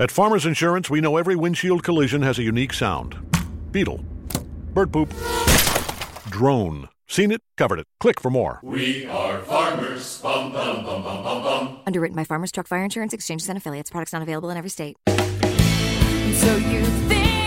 At Farmers Insurance, we know every windshield collision has a unique sound. Beetle. Bird poop. Drone. Seen it, covered it. Click for more. We are farmers. Bum, bum, bum, bum, bum, bum. Underwritten by Farmers Truck Fire Insurance Exchanges and Affiliates. Products not available in every state. So you think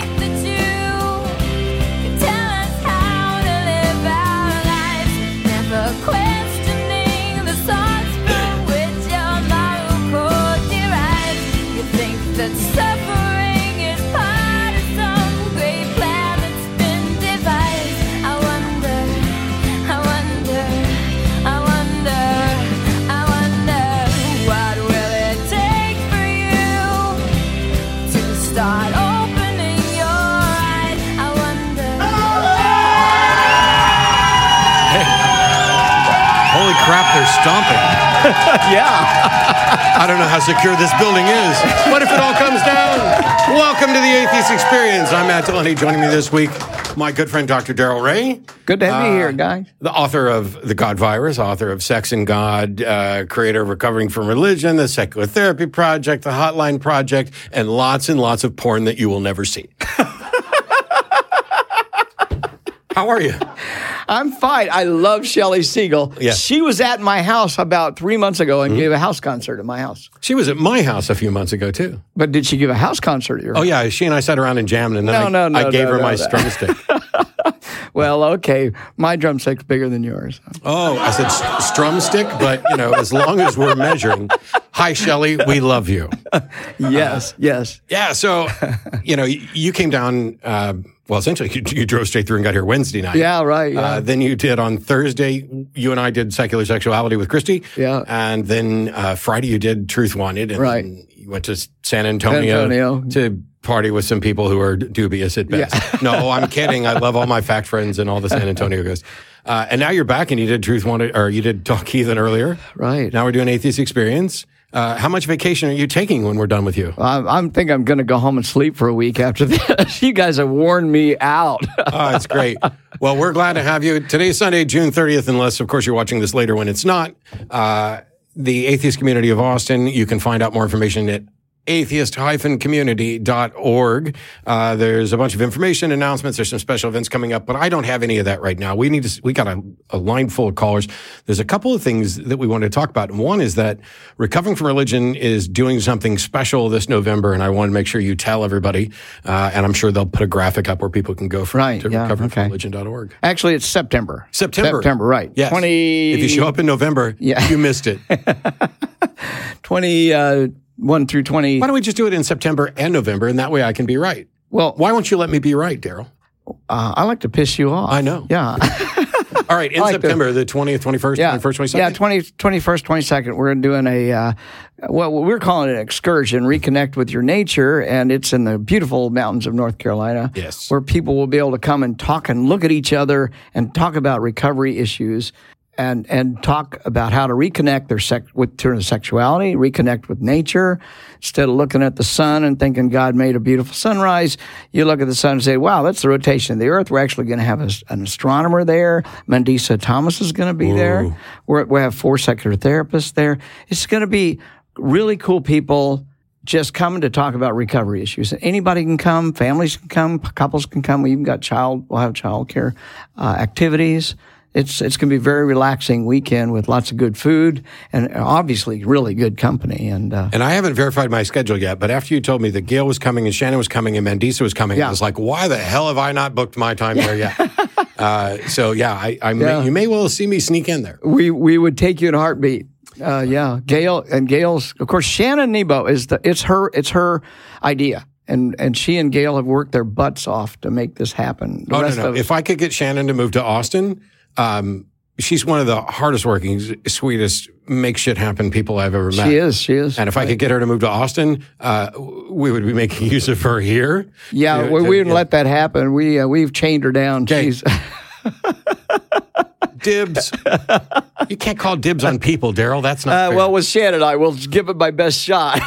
yeah. I don't know how secure this building is. What if it all comes down? Welcome to the Atheist Experience. I'm Matt Dillahunty. Joining me this week, my good friend Dr. Darrel Ray. Good to have you Uh, here, guys. The author of The God Virus, author of Sex and God, uh, creator of Recovering from Religion, The Secular Therapy Project, The Hotline Project, and lots and lots of porn that you will never see. How are you? I'm fine. I love Shelley Segal. Yeah. She was at my house about three months ago and hmm? gave a house concert at my house. She was at my house a few months ago, too. But did she give a house concert at your Oh, yeah. She and I sat around and jammed, and then No, I, no, no, I gave her my strum stick. Well, okay. My drumstick's bigger than yours. Oh, I said strumstick, but you know, as long as we're measuring. Hi, Shelley, we love you. Yes, yes. Yeah, so you know, you, you came down. Uh, well, essentially, you, you drove straight through and got here Wednesday night. Yeah, right. Yeah. Uh, then you did on Thursday. You and I did secular sexuality with Christy. Yeah. and then uh, Friday you did Truth Wanted. And Right. you went to San Antonio, Antonio. to party with some people who are dubious at best. no, I'm kidding. I love all my FACT friends and all the San Antonio guys. Uh, and now you're back and you did Truth Wanted, or you did Talk Heathen earlier. right. Now we're doing Atheist Experience. Uh, how much vacation are you taking when we're done with you? I, I think I'm going to go home and sleep for a week after this. you guys have worn me out. Oh, it's great. Well, we're glad to have you. Today's Sunday, June 30th, unless, of course, you're watching this later when it's not. Uh, the Atheist Community of Austin. You can find out more information at atheist-community.org. Uh, there's a bunch of information announcements. There's some special events coming up, but I don't have any of that right now. We need to, we got a, a line full of callers. There's a couple of things that we want to talk about. One is that Recovering from Religion is doing something special this November. And I want to make sure you tell everybody. Uh, and I'm sure they'll put a graphic up where people can go from Right, to yeah, okay. recoveringfromreligion.org. Actually, it's September. September. September, right. Yes. 20, If you show up in November, Yeah. you missed it. 21 through 20. Why don't we just do it in September and November, and that way I can be right? Well, Why won't you let me be right, Darrel? uh, I like to piss you off. I know. Yeah. All right, in like September, the 20th, 21st, yeah. 21st, 22nd? Yeah, 20, 21st, 22nd. We're doing a, uh, well, we're calling it an excursion, reconnect with your nature. And it's in the beautiful mountains of North Carolina. Yes. Where people will be able to come and talk and look at each other and talk about recovery issues. And, and talk about how to reconnect their sex with turn of sexuality, reconnect with nature. Instead of looking at the sun and thinking God made a beautiful sunrise, you look at the sun and say, wow, that's the rotation of the earth. We're actually going to have a, an astronomer there. Mandisa Thomas is going to be there. We're, we have four secular therapists there. It's going to be really cool people just coming to talk about recovery issues. Anybody can come, families can come, couples can come. We even got child, we'll have child care uh, activities. It's it's going to be a very relaxing weekend with lots of good food and obviously really good company. And uh, And I haven't verified my schedule yet, but after you told me that Gail was coming and Shannon was coming and Mandisa was coming, Yeah. I was like, why the hell have I not booked my time there yet? uh, so, yeah, I, I Yeah. May, you may well see me sneak in there. we we would take you in a heartbeat. Uh, yeah, Gail and Gail's of course Shannon Nebo is the it's her it's her idea. And, and she and Gail have worked their butts off to make this happen. The Oh, no, no. of If I could get Shannon to move to Austin, um, she's one of the hardest working, sweetest, make shit happen people I've ever met. she is, she is. And if I could get her to move to Austin, uh, we would be making use of her here. Yeah, To- we, to- we didn't yeah. let that happen. We uh, we've chained her down. Okay. She's dibs. you can't call dibs on people, Darrel. That's not uh, fair. well with Shannon. I will give it my best shot.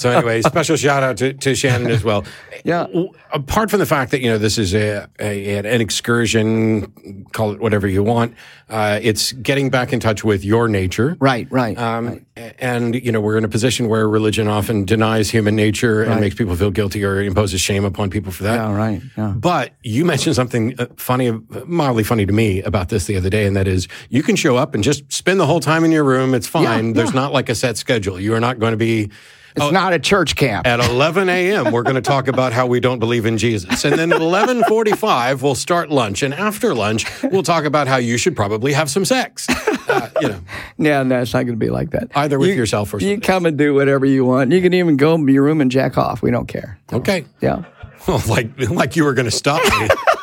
so anyway, special shout out to, to Shannon as well. Yeah. Apart from the fact that you know this is a, a an excursion, call it whatever you want, uh, it's getting back in touch with your nature. right, right. Um, right. and you know we're in a position where religion often denies human nature and makes people feel guilty or imposes shame upon people for that. Yeah, right. Yeah. But you mentioned something uh, funny, mildly funny to me about this the other day, and that is you can show up and just spend the whole time in your room. It's fine. Yeah, There's yeah. not like a set schedule. You are not going to be. It's not a church camp. At 11 a.m., we're going to talk about how we don't believe in Jesus, and then at 11:45 we'll start lunch, and after lunch we'll talk about how you should probably have some sex. Uh, you know, Yeah, no, it's not going to be like that. Either with yourself or you somebody come and do whatever you want. You can even go in your room and jack off. We don't care. okay. Yeah. Well, like like you were going to stop me.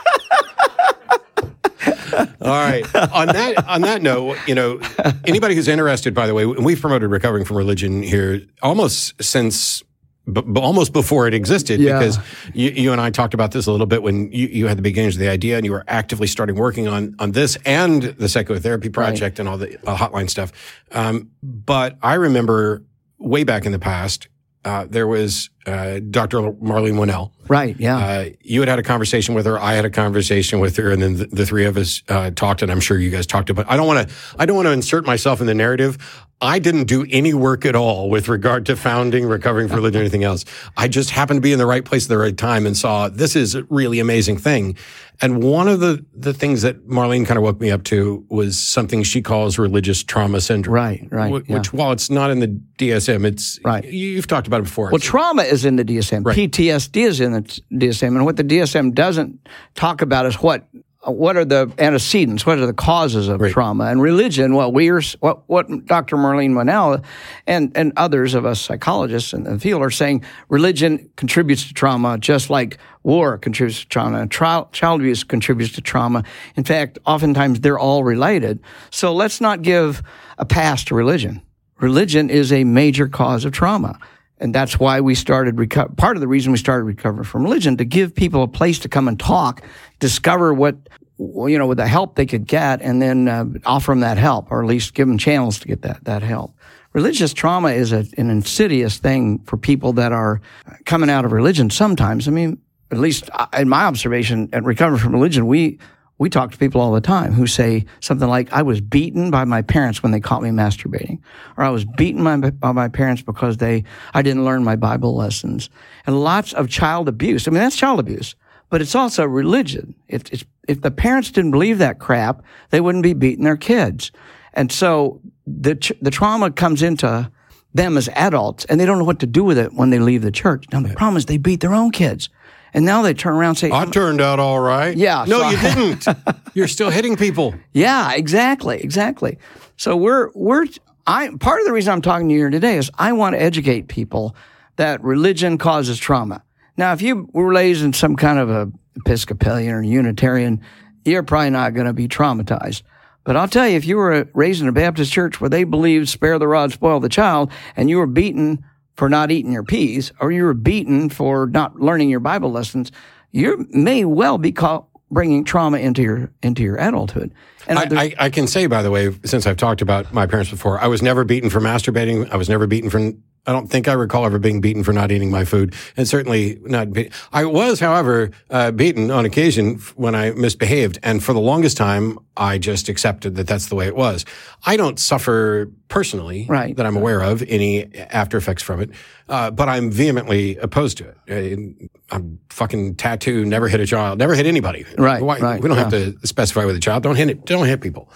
All right. On that on that note, you know, anybody who's interested, by the way, and we've promoted recovering from religion here almost since. B- almost before it existed, Yeah. because you, you and I talked about this a little bit when you, you had the beginnings of the idea, and you were actively starting working on on this and the Secular Therapy Project and all the uh, hotline stuff. Um, but I remember way back in the past, uh, there was uh, Dr. Marlene Winell, Right. Yeah. uh, you had had a conversation with her. I had a conversation with her, and then the, the three of us uh, talked. And I'm sure you guys talked about. I don't want to. I don't want to insert myself in the narrative. I didn't do any work at all with regard to founding, recovering from religion, anything else. I just happened to be in the right place at the right time and saw this is a really amazing thing. And one of the the things that Marlene kind of woke me up to was something she calls religious trauma syndrome. Right, right, Wh- yeah. Which, while it's not in the DSM, it's Right. you- You've talked about it before. Well, trauma is in the DSM. PTSD is in the DSM, and what the DSM doesn't talk about is what Uh, what are the antecedents, what are the causes of trauma, and religion. What we're what what Dr. Marlene Winell and and others of us psychologists in the field are saying religion contributes to trauma, just like war contributes to trauma, trial, child abuse contributes to trauma. In fact, oftentimes they're all related. So let's not give a pass to religion. Religion is a major cause of trauma. And that's why we started reco- part of the reason we started recovering from religion to give people a place to come and talk, discover what you know with the help they could get, and then uh, offer them that help, or at least give them channels to get that that help. Religious trauma is a, an insidious thing for people that are coming out of religion. Sometimes, I mean, at least uh, in my observation at recovering from religion, we we talk to people all the time who say something like, I was beaten by my parents when they caught me masturbating, or I was beaten by, by my parents because they, I didn't learn my Bible lessons. And lots of child abuse. I mean, that's child abuse, but it's also religion. If, it's, if the parents didn't believe that crap, they wouldn't be beating their kids. And so the, the trauma comes into them as adults and they don't know what to do with it when they leave the church. Now, the problem is they beat their own kids. And now they turn around and say, I turned out all right. Yeah, No, so- you didn't. You're still hitting people. Yeah, exactly, exactly. So we're we're I part of the reason I'm talking to you here today is I want to educate people that religion causes trauma. Now, if you were raised in some kind of a Episcopalian or Unitarian, you're probably not going to be traumatized. But I'll tell you, if you were raised in a Baptist church where they believed spare the rod, spoil the child, and you were beaten for not eating your peas, or you were beaten for not learning your Bible lessons, you may well be caught bringing trauma into your into your adulthood. And I, I, I can say, by the way, since I've talked about my parents before, I was never beaten for masturbating. I was never beaten for. I don't think I recall ever being beaten for not eating my food, and certainly not. Be, I was, however, uh, beaten on occasion when I misbehaved, and for the longest time, I just accepted that that's the way it was. I don't suffer personally, Right. that I'm aware of any after effects from it, uh, but I'm vehemently opposed to it. Uh, I'm fucking tattoo, never hit a child, never hit anybody. Right, Why- right, We don't have to specify with a child. Don't hit it. Don't hit people.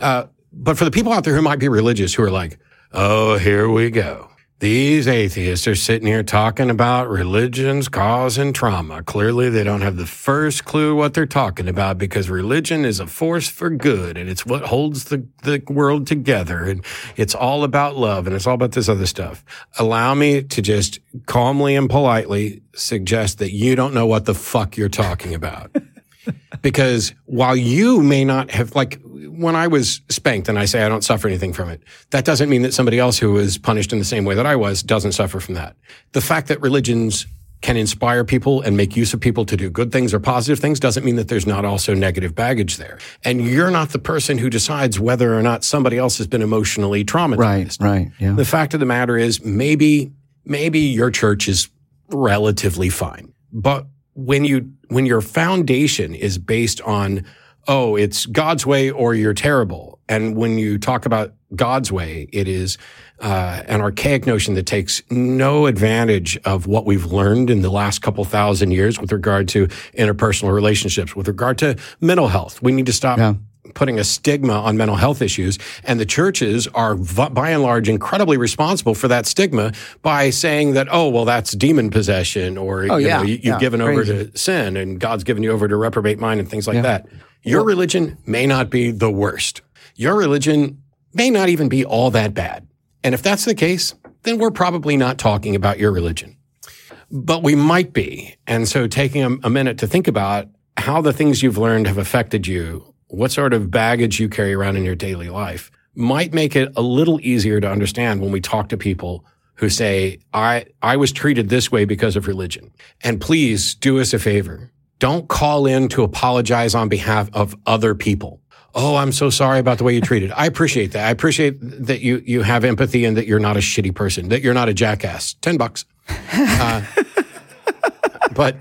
Uh, but for the people out there who might be religious, who are like, "Oh, here we go." These atheists are sitting here talking about religion's causing trauma. Clearly, they don't have the first clue what they're talking about because religion is a force for good and it's what holds the, the world together. And it's all about love and it's all about this other stuff. Allow me to just calmly and politely suggest that you don't know what the fuck you're talking about because while you may not have like when I was spanked and I say I don't suffer anything from it, that doesn't mean that somebody else who was punished in the same way that I was doesn't suffer from that. The fact that religions can inspire people and make use of people to do good things or positive things doesn't mean that there's not also negative baggage there. And you're not the person who decides whether or not somebody else has been emotionally traumatized. right, right, yeah. The fact of the matter is maybe maybe your church is relatively fine. But when you when your foundation is based on oh, it's God's way or you're terrible. And when you talk about God's way. It is uh, an archaic notion that takes no advantage of what we've learned in the last couple thousand years with regard to interpersonal relationships, with regard to mental health. We need to stop Yeah. Putting a stigma on mental health issues. And the churches are, by and large, incredibly responsible for that stigma by saying that, oh, well, that's demon possession, or Oh, you yeah. know, you, you've Yeah. given over to sin, and God's given you over to reprobate mind and things like that. Your religion may not be the worst. Your religion may not even be all that bad. And if that's the case, then we're probably not talking about your religion. But we might be. And so taking a, a minute to think about how the things you've learned have affected you, what sort of baggage you carry around in your daily life, might make it a little easier to understand when we talk to people who say, I, I was treated this way because of religion. And please do us a favor. Don't call in to apologize on behalf of other people. Oh, I'm so sorry about the way you treated. I appreciate that. I appreciate that you, you have empathy and that you're not a shitty person, that you're not a jackass. 10 bucks. Uh, but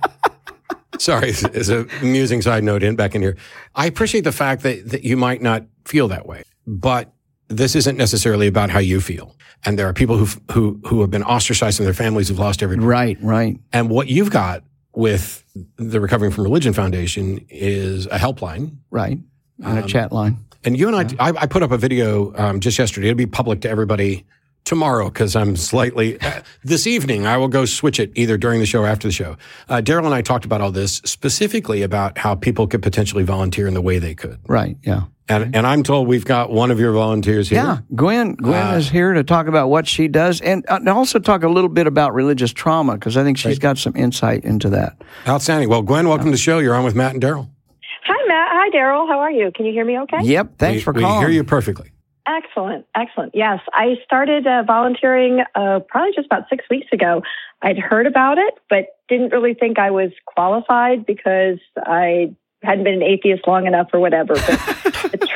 sorry, as a amusing side note in back in here. I appreciate the fact that, that you might not feel that way, but this isn't necessarily about how you feel. And there are people who who who have been ostracized and their families who've lost everything. Right, right. And what you've got with the Recovering from Religion Foundation is a helpline. Right. And Um, a chat line. And you and I, I, I put up a video um, just yesterday. It'll be public to everybody tomorrow because I'm slightly uh, this evening. I will go switch it either during the show or after the show. Uh, Darrel and I talked about all this specifically about how people could potentially volunteer in the way they could. Right, yeah. And and I'm told we've got one of your volunteers here. Yeah, Gwen. Gwen Uh, is here to talk about what she does, and, uh, and also talk a little bit about religious trauma because I think she's got some insight into that. Outstanding. Well, Gwen, welcome to the show. You're on with Matt and Darrel. Hi, Matt. Hi, Darrel. How are you? Can you hear me okay? Yep. Thanks we, for calling. we hear you perfectly. Excellent. Excellent. Yes, I started uh, volunteering uh, probably just about six weeks ago. I'd heard about it, but didn't really think I was qualified because I hadn't been an atheist long enough or whatever. But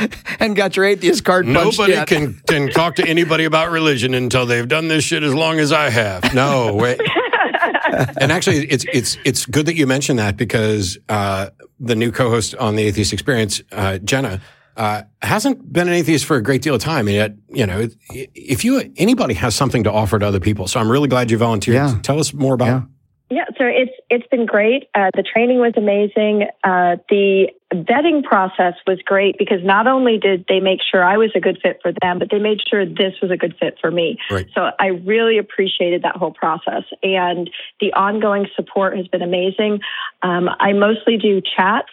and got your atheist card Nobody yet. can, can talk to anybody about religion until they've done this shit as long as I have. No, wait. and actually, it's it's it's good that you mentioned that because uh, the new co-host on the Atheist Experience, uh, Jenna, uh, hasn't been an atheist for a great deal of time, and yet you know, if you anybody has something to offer to other people, so I'm really glad you volunteered. Yeah. Tell us more about. Yeah. Yeah, so it's it's been great. Uh, the training was amazing. Uh, the vetting process was great because not only did they make sure I was a good fit for them, but they made sure this was a good fit for me. Right. So I really appreciated that whole process, and the ongoing support has been amazing. Um, I mostly do chats.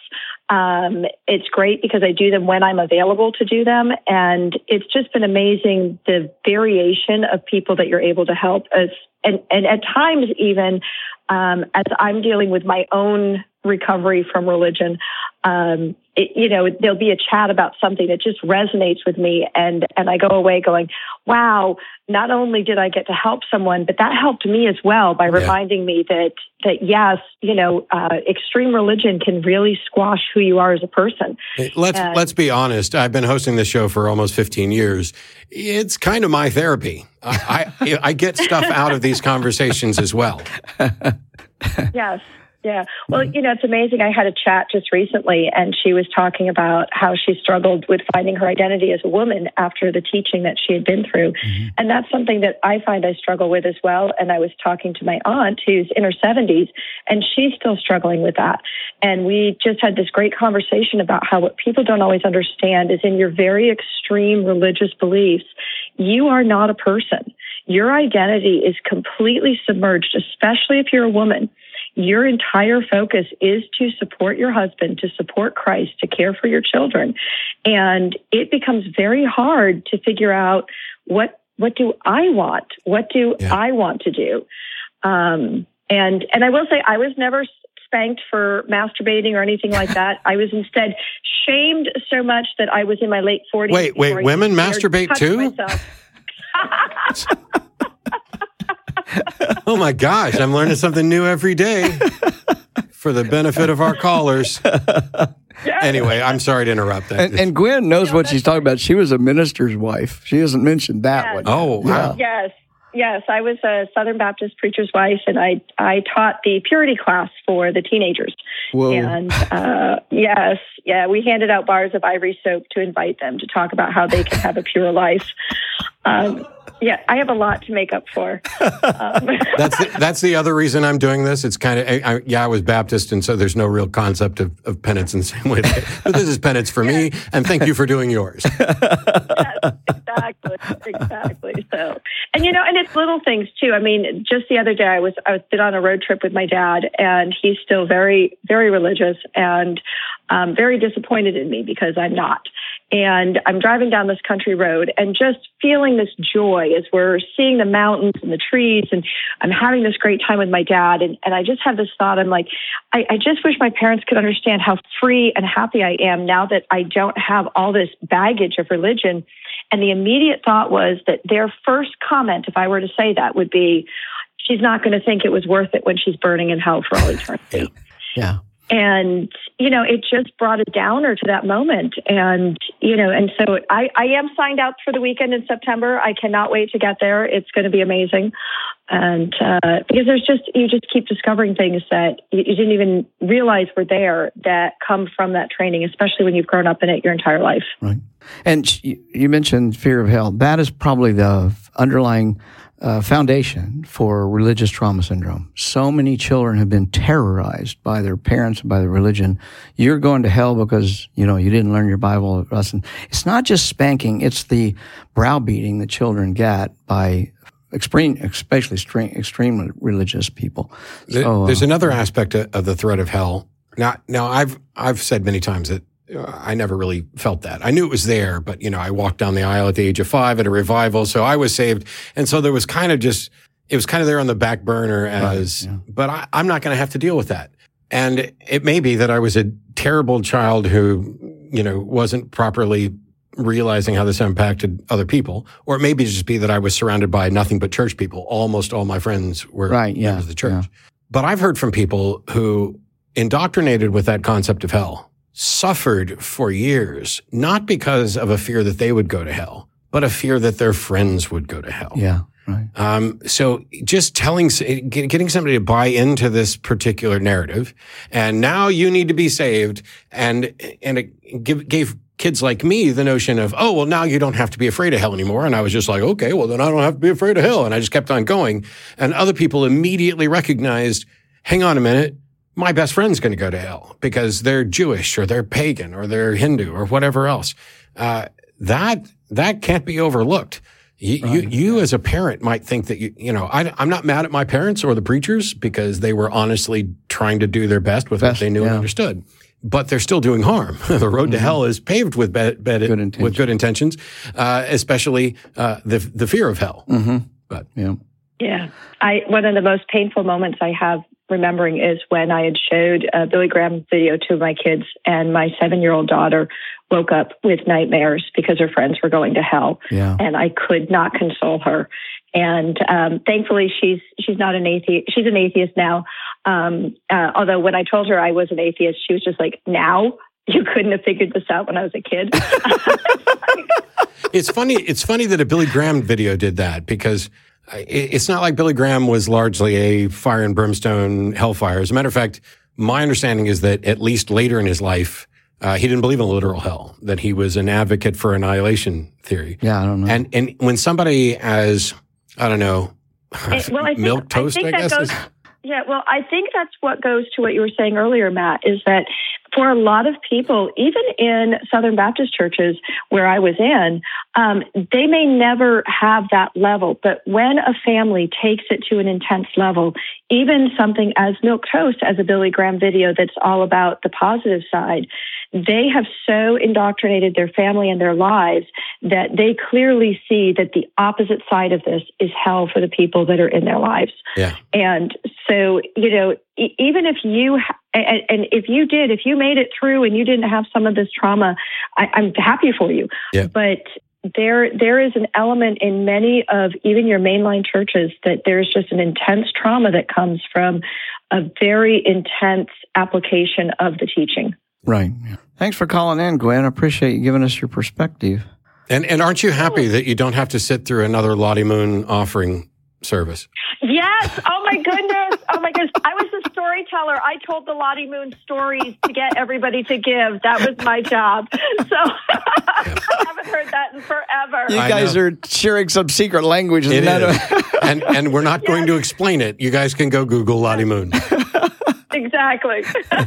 Um, it's great because I do them when I'm available to do them, and it's just been amazing the variation of people that you're able to help. As and and at times even um, as I'm dealing with my own recovery from religion, um, it, you know, there'll be a chat about something that just resonates with me, and and I go away going, "Wow! Not only did I get to help someone, but that helped me as well by reminding me that that yes, you know, uh, extreme religion can really squash who you are as a person." Hey, Let's Uh, let's be honest. I've been hosting this show for almost 15 years. It's kind of my therapy. I I, I get stuff out of these conversations as well. yes. Yeah. Well, mm-hmm. you know, it's amazing. I had a chat just recently, and she was talking about how she struggled with finding her identity as a woman after the teaching that she had been through. Mm-hmm. And that's something that I find I struggle with as well. And I was talking to my aunt who's in her 70s, and she's still struggling with that. And we just had this great conversation about how what people don't always understand is in your very extreme religious beliefs, you are not a person. Your identity is completely submerged, especially if you're a woman your entire focus is to support your husband, to support Christ, to care for your children. And it becomes very hard to figure out what what do I want? What do Yeah. I want to do? Um, and and I will say I was never spanked for masturbating or anything like that. I was instead shamed so much that I was in my late 40s. Wait, wait, women masturbate too? myself. Oh my gosh, I'm learning something new every day for the benefit of our callers. Anyway, I'm sorry to interrupt that. And, and Gwen knows what she's talking about. She was a minister's wife. She hasn't mentioned that Yes. one. oh, wow. Yes. Yes, I was a Southern Baptist preacher's wife, and I I taught the purity class for the teenagers. Whoa. And uh, yes, yeah, we handed out bars of ivory soap to invite them to talk about how they can have a pure life. Um, yeah, I have a lot to make up for. Um, That's the, that's the other reason I'm doing this. It's kind of I, I, yeah, I was Baptist, and so there's no real concept of, of penance in the same way. That, but this is penance for me, and thank you for doing yours. yes, exactly, exactly. So, and you know, and it's little things too. I mean, just the other day, I was I was been on a road trip with my dad, and he's still very, very religious and um, very disappointed in me because I'm not. And I'm driving down this country road and just feeling this joy as we're seeing the mountains and the trees, and I'm having this great time with my dad. And, and I just have this thought: I'm like, I, I just wish my parents could understand how free and happy I am now that I don't have all this baggage of religion. And the immediate thought was that their first comment, if I were to say that, would be, she's not going to think it was worth it when she's burning in hell for all eternity. Yeah. And, you know, it just brought a downer to that moment. And, you know, and so I, I am signed out for the weekend in September. I cannot wait to get there. It's going to be amazing. And uh, because there's just, you just keep discovering things that you, didn't even realize were there that come from that training, especially when you've grown up in it your entire life. Right. And you mentioned fear of hell. That is probably the underlying uh, foundation for religious trauma syndrome. So many children have been terrorized by their parents by their religion. You're going to hell because, you know, you didn't learn your Bible lesson. It's not just spanking, it's the browbeating that children get by extreme, especially extreme, extremely religious people. So, uh, There's another aspect of, the threat of hell. Now, now I've I've said many times that uh, I never really felt that. I knew it was there, but you know, I walked down the aisle at the age of five at a revival, so I was saved, and so there was kind of just it was kind of there on the back burner as. yeah. But I, I'm not going to have to deal with that, and it may be that I was a terrible child who you know wasn't properly realizing how this impacted other people, or it may be just be that I was surrounded by nothing but church people. Almost all my friends were Right, yeah, members of the church. yeah. But I've heard from people who indoctrinated with that concept of hell suffered for years, not because of a fear that they would go to hell, but a fear that their friends would go to hell. yeah, right. Um, so just telling, getting somebody to buy into this particular narrative, and now you need to be saved, and and it give, gave kids like me the notion of, oh well, now you don't have to be afraid of hell anymore. And I was just like, okay, well then I don't have to be afraid of hell, and I just kept on going. And other people immediately recognized, hang on a minute. My best friend's going to go to hell because they're Jewish or they're pagan or they're Hindu or whatever else. Uh, that that can't be overlooked. You, you, you as a parent might think that you, you know, I, I'm not mad at my parents or the preachers because they were honestly trying to do their best with what they knew and understood. But they're still doing harm. the road to hell is paved with bad, bad Mm-hmm. Good with good intentions, uh, especially uh, the the fear of hell. Mm-hmm. But Yeah. Yeah. I one of the most painful moments I have remembering is when I had showed a Billy Graham video to my kids and my 7-year-old daughter woke up with nightmares because her friends were going to hell Yeah. and I could not console her. And um, thankfully, she's she's not an atheist. She's an atheist now. Um, uh, although when I told her I was an atheist, she was just like, "Now you couldn't have figured this out when I was a kid." it's funny. It's funny that a Billy Graham video did that because uh, it's not like Billy Graham was largely a fire and brimstone hellfire. As a matter of fact, my understanding is that at least later in his life, uh, he didn't believe in literal hell. That he was an advocate for annihilation theory. Yeah, I don't know. And and when somebody as I don't know, It- well, I think, milquetoast, I, I, think that guess. goes, is- yeah, well, I think that's what goes to what you were saying earlier, Matt, is that for a lot of people, even in Southern Baptist churches where I was in, um, they may never have that level. But when a family takes it to an intense level, even something as milquetoast, as a Billy Graham video that's all about the positive side, they have so indoctrinated their family and their lives that they clearly see that the opposite side of this is hell for the people that are in their lives. yeah. And so, you know, even if you, and, and if you did, if you made it through and you didn't have some of this trauma, I, I'm happy for you. Yeah. But there, there is an element in many of even your mainline churches that there's just an intense trauma that comes from a very intense application of the teaching. Right. Yeah. Thanks for calling in, Gwen. I appreciate you giving us your perspective. And and aren't you happy that you don't have to sit through another Lottie Moon offering service. Yes. Oh my goodness. Oh my goodness. I was a storyteller. I told the Lottie Moon stories to get everybody to give. That was my job. So I haven't heard that in forever. You guys are sharing some secret language. It None of- is. and and we're not going to explain it. You guys can go Google Lottie Moon. Exactly.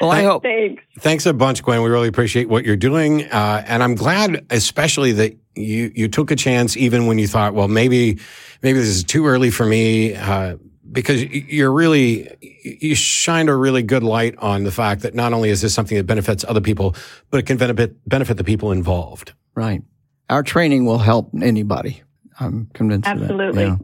well, I hope. Thanks. Thanks a bunch, Gwen. We really appreciate what you're doing, uh, and I'm glad, especially that you you took a chance, even when you thought, well, maybe maybe this is too early for me, uh, because you're really you shined a really good light on the fact that not only is this something that benefits other people, but it can benefit benefit the people involved. Right. Our training will help anybody. I'm convinced. of that. Absolutely.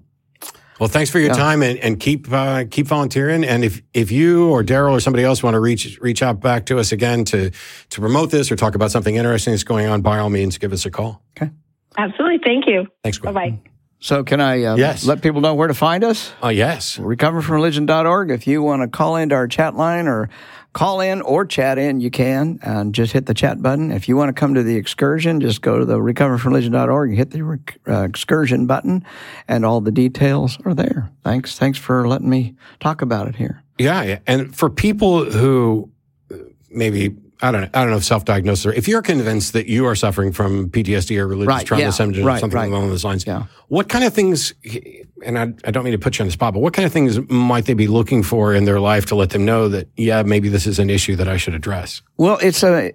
Yeah. Well, thanks for your Yeah. time and, and keep uh, keep volunteering. And if if you or Darrel or somebody else want to reach reach out back to us again to to promote this or talk about something interesting that's going on, by all means, give us a call. Okay. Absolutely. Thank you. Thanks, Bye bye. So, can I uh, Yes. let people know where to find us? Oh, yes. recoverfromreligion.org. If you want to call into our chat line or call in or chat in, you can and just hit the chat button. If you want to come to the excursion, just go to the recoverfromreligion.org and hit the rec- uh, excursion button and all the details are there. Thanks. Thanks for letting me talk about it here. Yeah, yeah. And for people who uh, maybe I don't know, I don't know if self-diagnosis or if you're convinced that you are suffering from PTSD or religious Right, trauma yeah, syndrome or right, something right. along those lines, Yeah. what kind of things? And I, I don't mean to put you on the spot, but what kind of things might they be looking for in their life to let them know that yeah, maybe this is an issue that I should address? Well, it's a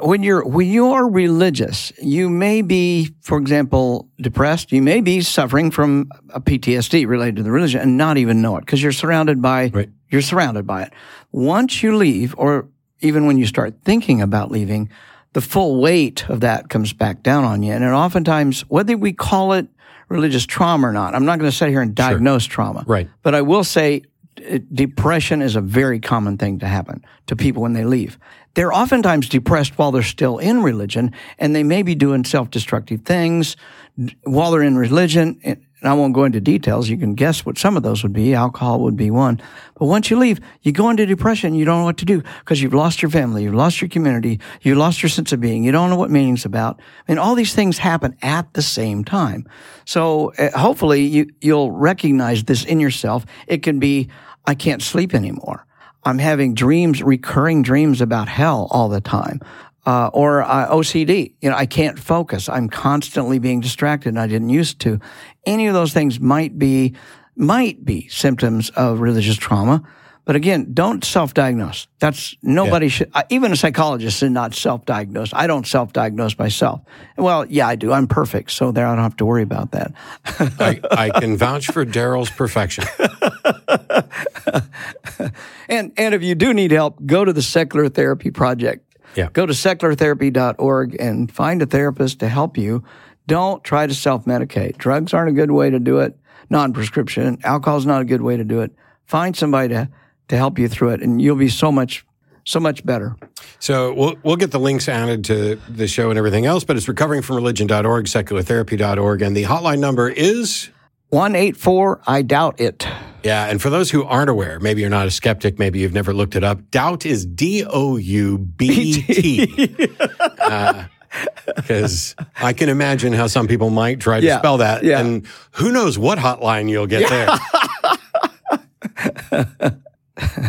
when you're when you are religious, you may be, for example, depressed. You may be suffering from a PTSD related to the religion and not even know it because you're surrounded by you're surrounded by it. Once you leave, or even when you start thinking about leaving, the full weight of that comes back down on you. And it oftentimes, whether we call it religious trauma or not, I'm not going to sit here and diagnose trauma. Right. But I will say uh, depression is a very common thing to happen to people when they leave. They're oftentimes depressed while they're still in religion and they may be doing self-destructive things while they're in religion. And I won't go into details. You can guess what some of those would be. Alcohol would be one. But once you leave, you go into depression. You don't know what to do because you've lost your family. You've lost your community. You lost your sense of being. You don't know what meaning's about. I mean, all these things happen at the same time. So uh, hopefully you, you'll recognize this in yourself. It can be, I can't sleep anymore. I'm having dreams, recurring dreams about hell all the time. Uh, or uh, OCD, you know, I can't focus. I'm constantly being distracted and I didn't used to. Any of those things might be, might be symptoms of religious trauma. But again, don't self-diagnose. That's nobody should, uh, even a psychologist should not self-diagnose. I don't self-diagnose myself. Well, yeah, I do. I'm perfect. So there, I don't have to worry about that. I, I can vouch for Darrel's perfection. And and if you do need help, go to the Secular Therapy Project. Yeah. Go to seculartherapy.org and find a therapist to help you. Don't try to self-medicate. Drugs aren't a good way to do it. Non-prescription. Alcohol is not a good way to do it. Find somebody to to help you through it, and you'll be so much so much better. So we'll we'll get the links added to the show and everything else, but it's recoveringfromreligion.org, seculartherapy.org, and the hotline number is One eight four. I doubt it. yeah. And for those who aren't aware, maybe you're not a skeptic, maybe you've never looked it up. Doubt is D O U B T. Uh, Because I can imagine how some people might try to Yeah, spell that, yeah. and who knows what hotline you'll get there.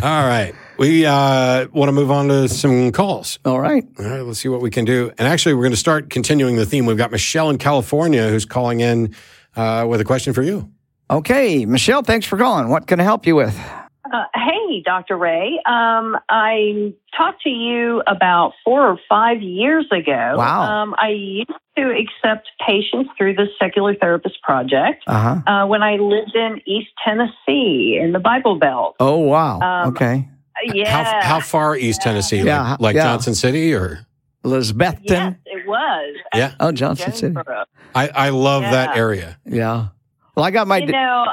All right, we uh, want to move on to some calls. All right. All right, let's see what we can do. And actually, we're going to start continuing the theme. We've got Michelle in California who's calling in uh, with a question for you. Okay, Michelle. Thanks for calling. What can I help you with? Uh, hey, Dr. Ray. Um, I talked to you about four or five years ago. Wow. Um, I used to accept patients through the Secular Therapist Project Uh huh. uh, when I lived in East Tennessee in the Bible Belt. Oh wow. Um, okay. Yeah. How, how far east Tennessee? Yeah, Like, like yeah. Johnson City or? Elizabethton. Yes, it was. Yeah. Oh, Johnson City. I, I love that area. Yeah. Well, I got my. You know,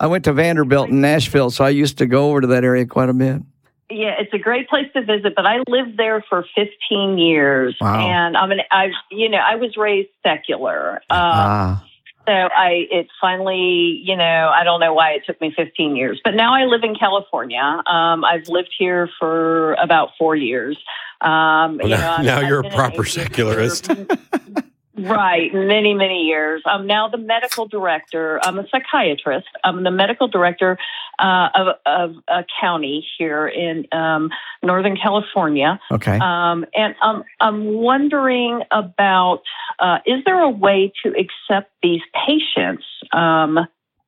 I went to Vanderbilt in Nashville, so I used to go over to that area quite a bit. Yeah, it's a great place to visit, but I lived there for 15 years, Wow. and I mean, I, you know, I was raised secular, uh, ah, so I, it finally, you know, I don't know why it took me 15 years, but now I live in California. Um, I've lived here for about four years. Um, Well, you now- know, I'm- now you're a proper secularist. Right, many, many years. I'm now the medical director. I'm a psychiatrist. I'm the medical director uh, of, of a county here in um, Northern California. Okay. Um, and I'm, I'm wondering about uh, is there a way to accept these patients? Um,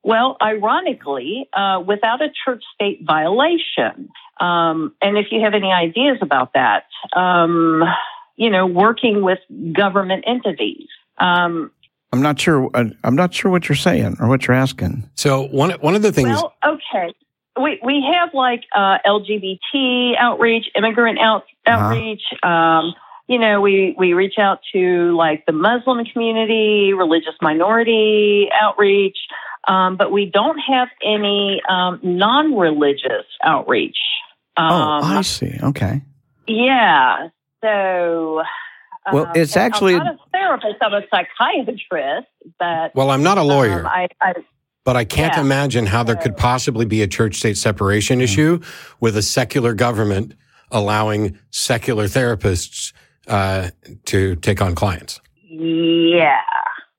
well, ironically, uh, without a church state violation. Um, and if you have any ideas about that, um, you know, working with government entities. Um, I'm not sure. uh, I'm not sure what you're saying or what you're asking. So one one of the things well, okay. We, we have like uh, LGBT outreach, immigrant out, Uh-huh. outreach. Um, you know, we, we reach out to like the Muslim community, religious minority outreach, um, but we don't have any um, non religious outreach. Um, oh, I see. Okay. Yeah. So. Well, um, it's actually- I'm not a therapist. I'm a psychiatrist, but well, I'm not a lawyer, um, I, I but I can't yeah. imagine how there could possibly be a church state separation issue with a secular government allowing secular therapists uh, to take on clients. yeah,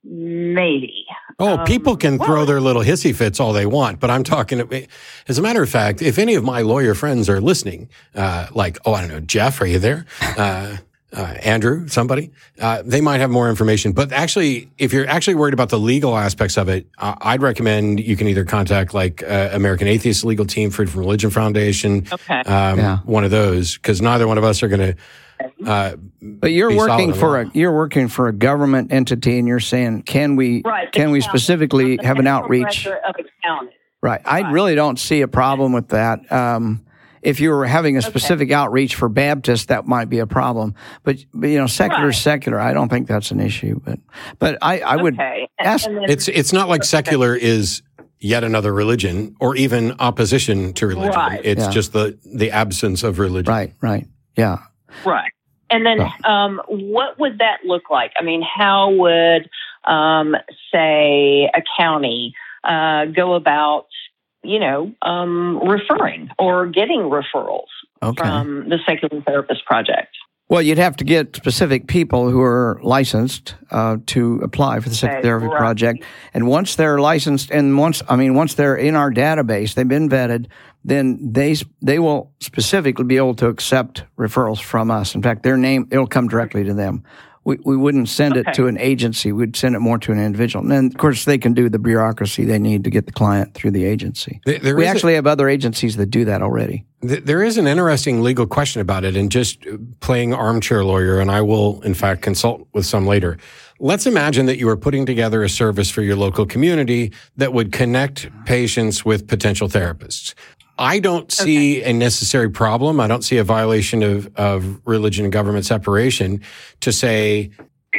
maybe. Oh, Um, people can throw their little hissy fits all they want, but I'm talking. To as a matter of fact, if any of my lawyer friends are listening, uh, like, oh, I don't know, Jeff, are you there? Uh, uh, Andrew, somebody, uh, they might have more information. But actually, if you're actually worried about the legal aspects of it, uh, I'd recommend you can either contact like uh, American Atheist Legal Team, Freedom from Religion Foundation, Okay. um, Yeah. one of those, because neither one of us are going to. Uh, But you're Be working solid for a you're working for a government entity, and you're saying, can we Right. can we specifically have an outreach? Of. Right. I Right. really don't see a problem with that. Um, if you were having a specific outreach for Baptists, that might be a problem. But, but you know, secular, Right. secular, I don't think that's an issue. But, but I, I would Okay. Ask. then- it's it's not like secular is yet another religion or even opposition to religion. Right. It's Yeah. just the the absence of religion. Right. Right. Yeah. Right. And then, um, what would that look like? I mean, how would, um, say, a county uh, go about, you know, um, referring or getting referrals Okay. from the Secular Therapist Project? Well, you'd have to get specific people who are licensed uh, to apply for the Okay, psychotherapy right. project. And once they're licensed, and once I mean, once they're in our database, they've been vetted. Then they they will specifically be able to accept referrals from us. In fact, their name it'll come directly to them. We we wouldn't send it to an agency. We'd send it more to an individual. And then, of course, they can do the bureaucracy they need to get the client through the agency. There- there we is a- actually have other agencies that do that already. There is an interesting legal question about it, and just uh, playing armchair lawyer, and I will, in fact, consult with some later. Let's imagine that you are putting together a service for your local community that would connect patients with potential therapists. I don't see a necessary problem. I don't see a violation of, of religion and government separation to say,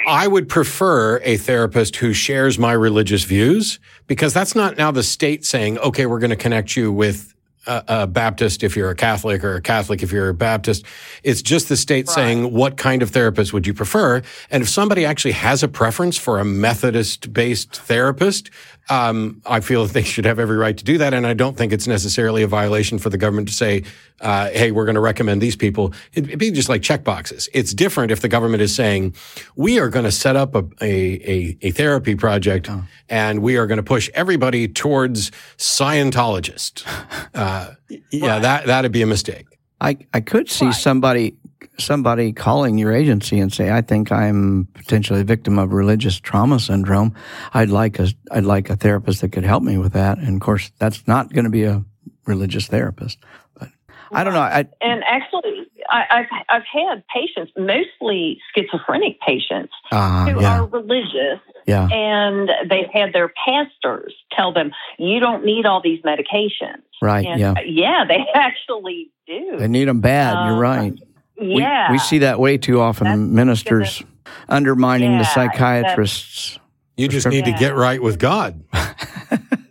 I would prefer a therapist who shares my religious views because that's not now the state saying, okay, we're going to connect you with a, a Baptist if you're a Catholic or a Catholic if you're a Baptist. It's just the state saying, what kind of therapist would you prefer? And if somebody actually has a preference for a Methodist based therapist, um, I feel that they should have every right to do that. And I don't think it's necessarily a violation for the government to say, uh, hey, we're going to recommend these people. It'd, it'd be just like check boxes. It's different if the government is saying, we are going to set up a, a, a, a therapy project and we are going to push everybody towards Scientologist. Uh, yeah, that, that'd be a mistake. I, I could see somebody somebody calling your agency and say, "I think I'm potentially a victim of religious trauma syndrome. I'd like a I'd like a therapist that could help me with that." And of course, that's not going to be a religious therapist. But I don't know. I, And actually, I, I've I've had patients, mostly schizophrenic patients, uh, who yeah, are religious, yeah, and they've had their pastors tell them, "You don't need all these medications." right, And yeah. yeah, they actually do. They need them bad. You're Um, right. We, yeah, we see that way too often. That's ministers undermining the Yeah, psychiatrists. You just need to get right with God.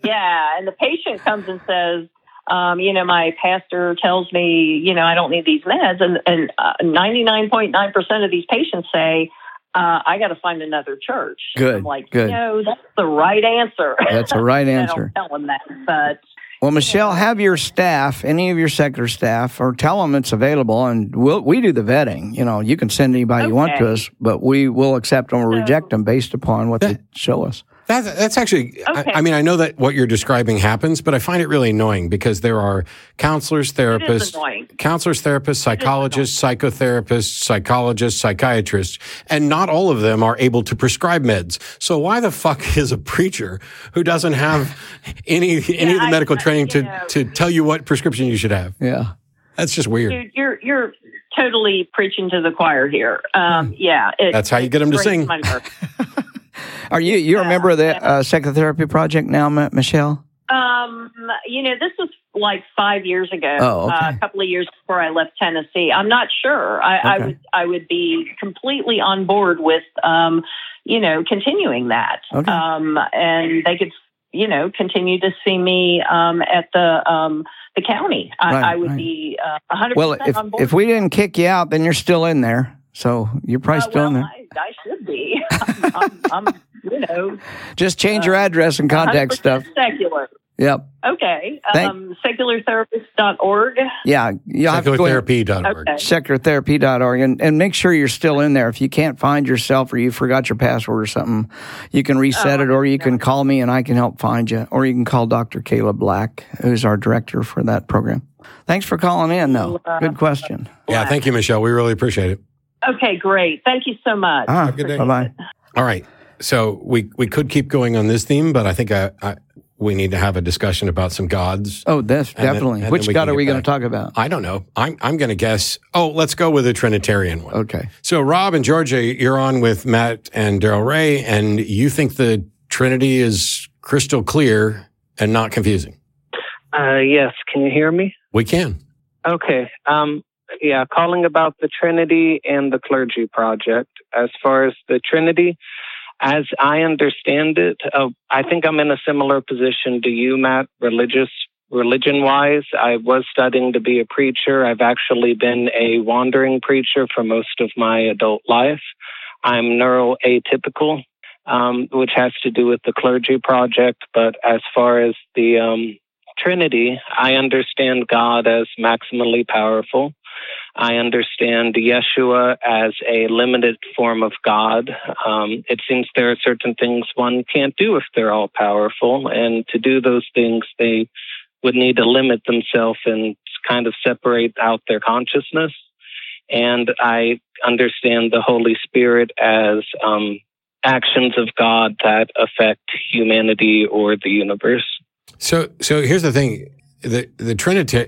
Yeah, and the patient comes and says, um, you know, my pastor tells me, you know, I don't need these meds, and and ninety nine point nine percent of these patients say, uh, I got to find another church. Good, I'm like, good. no, that's the right answer. That's the right I answer. don't tell them that, but Well, Michelle, have your staff, any of your sector staff, or tell them it's available, and we'll we do the vetting. You know, you can send anybody you want to us, but we will accept them or reject them based upon what they show us. That, that's actually, Okay. I, I mean, I know that what you're describing happens, but I find it really annoying because there are counselors, therapists, counselors, therapists, psychologists, psychotherapists, psychologists, psychiatrists, and not all of them are able to prescribe meds. So why the fuck is a preacher who doesn't have any any of the medical I- training to, know. to tell you what prescription you should have? Yeah. That's just weird. Dude, you're you're totally preaching to the choir here. Um, yeah, it, That's how you get them to it breaks sing. Are you you're a member of the uh, Secular Therapy Project now, Ma- Michelle? Um, you know, this was like five years ago. Oh, okay. uh, a couple of years before I left Tennessee. I'm not sure. I, I would I would be completely on board with um, you know, continuing that. Okay. Um, and they could, you know, continue to see me um at the um the county. I, Right, I would right. be uh, 100 Well, if on board. if we didn't kick you out, then you're still in there. So you're probably Uh, still well, in there. I, I should be. I'm, I'm, I'm, you know, Just change your address and contact stuff. Secular. Yep. Okay. Thank- Um, seculartherapist.org. Yeah. You have to go in, Psychotherapy.org. Okay. seculartherapy.org and, and make sure you're still in there. If you can't find yourself or you forgot your password or something, you can reset Oh, it or you can call me and I can help find you. Or you can call Dr. Caleb Lack, who's our director for that program. Thanks for calling in, though. Good question. Yeah, thank you, Michelle. We really appreciate it. Okay, great. Thank you so much. Ah, good day. bye bye. All right. So we we could keep going on this theme, but I think I, I we need to have a discussion about some gods. Oh, that's And definitely. then Which God are we going to talk about? I don't know. I'm I'm going to guess. Oh, let's go with a Trinitarian one. Okay. So Rob and Georgia, you're on with Matt and Darrel Ray, and you think the Trinity is crystal clear and not confusing. Uh, yes. Can you hear me? We can. Okay. Um, yeah, calling about the Trinity and the Clergy Project. As far as the Trinity, as I understand it, uh, I think I'm in a similar position to you, Matt, religious, religion wise. I was studying to be a preacher. I've actually been a wandering preacher for most of my adult life. I'm neuroatypical, um, which has to do with the Clergy Project. But as far as the um, Trinity, I understand God as maximally powerful. I understand Yeshua as a limited form of God. Um, it seems there are certain things one can't do if they're all powerful, and to do those things, they would need to limit themselves and kind of separate out their consciousness. And I understand the Holy Spirit as um, actions of God that affect humanity or the universe. So so here's the thing: the the Trinity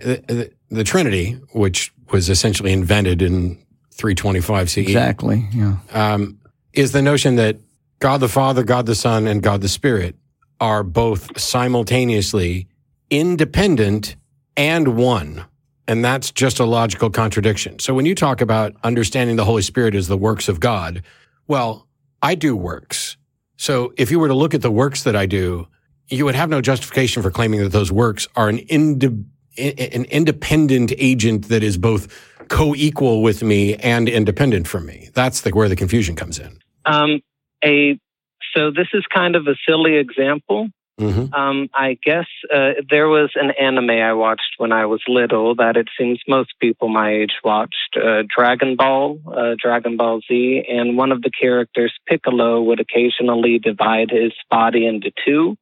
the, Trinity, which was essentially invented in 325 CE, Exactly. Yeah. um, is the notion that God the Father, God the Son, and God the Spirit are both simultaneously independent and one. And that's just a logical contradiction. So when you talk about understanding the Holy Spirit as the works of God, well, I do works. So if you were to look at the works that I do, you would have no justification for claiming that those works are an, inde- an independent agent that is both co-equal with me and independent from me. That's the, where the confusion comes in. Um, a so this is kind of a silly example. hmm Um, I guess uh, there was an anime I watched when I was little that it seems most people my age watched uh, Dragon Ball, uh, Dragon Ball Z, and one of the characters, Piccolo, would occasionally divide his body into two.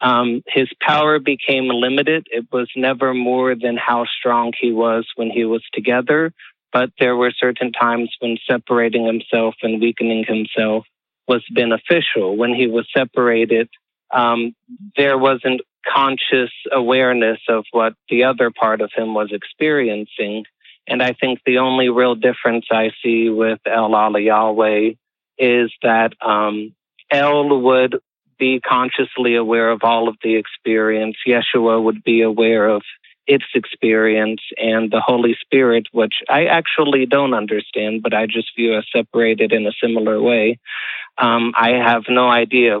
Um, his power became limited. It was never more than how strong he was when he was together, but there were certain times when separating himself and weakening himself was beneficial. When he was separated, um, there wasn't conscious awareness of what the other part of him was experiencing. And I think the only real difference I see with El Yahweh is that um, El would be consciously aware of all of the experience. Yeshua would be aware of its experience, and the Holy Spirit, which I actually don't understand, but I just view as separated in a similar way. Um, I have no idea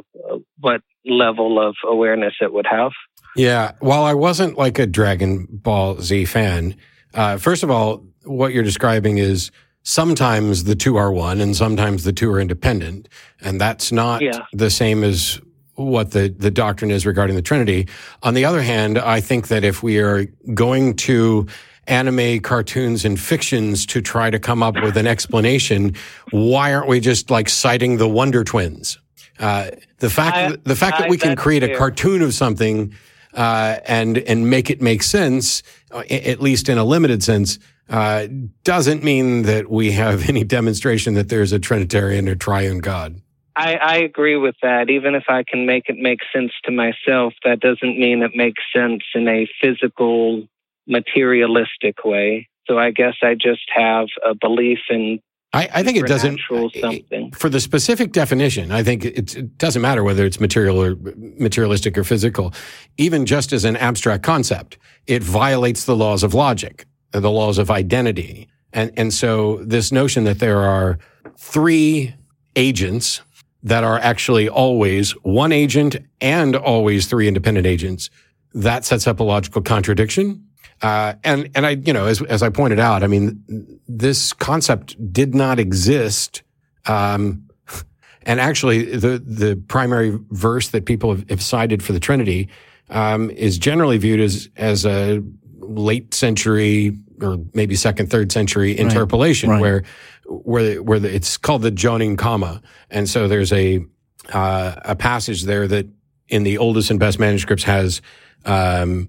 what level of awareness it would have. Yeah. While I wasn't like a Dragon Ball Z fan, uh, first of all, what you're describing is sometimes the two are one and sometimes the two are independent. And that's not Yeah. the same as what the, the doctrine is regarding the Trinity. On the other hand, I think that if we are going to anime cartoons and fictions to try to come up with an explanation, why aren't we just like citing the Wonder Twins? Uh, the fact I- that, the fact that I- we can that's create a cartoon of something uh, and and make it make sense, uh, at least in a limited sense, uh, doesn't mean that we have any demonstration that there's a Trinitarian or Triune God. I, I agree with that. Even if I can make it make sense to myself, that doesn't mean it makes sense in a physical, materialistic way. So I guess I just have a belief in I, I think it doesn't. something. For the specific definition, I think it's, it doesn't matter whether it's material or materialistic or physical. Even just as an abstract concept, it violates the laws of logic, the laws of identity, and and so this notion that there are three agents that are actually always one agent and always three independent agents, that sets up a logical contradiction. Uh, and and I, you know, as as I pointed out, I mean, this concept did not exist. Um, and actually, the the primary verse that people have, have cited for the Trinity um, is generally viewed as as a late century or maybe second, third century interpolation, right. where where where the, it's called the Johannine comma, and so there's a uh, a passage there that in the oldest and best manuscripts has um,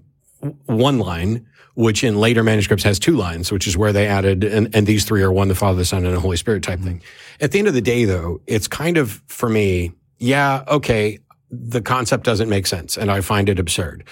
one line, which in later manuscripts has two lines, which is where they added, and, and these three are one, the Father, the Son, and the Holy Spirit type thing. At the end of the day, though, it's kind of for me, yeah, okay, the concept doesn't make sense, and I find it absurd.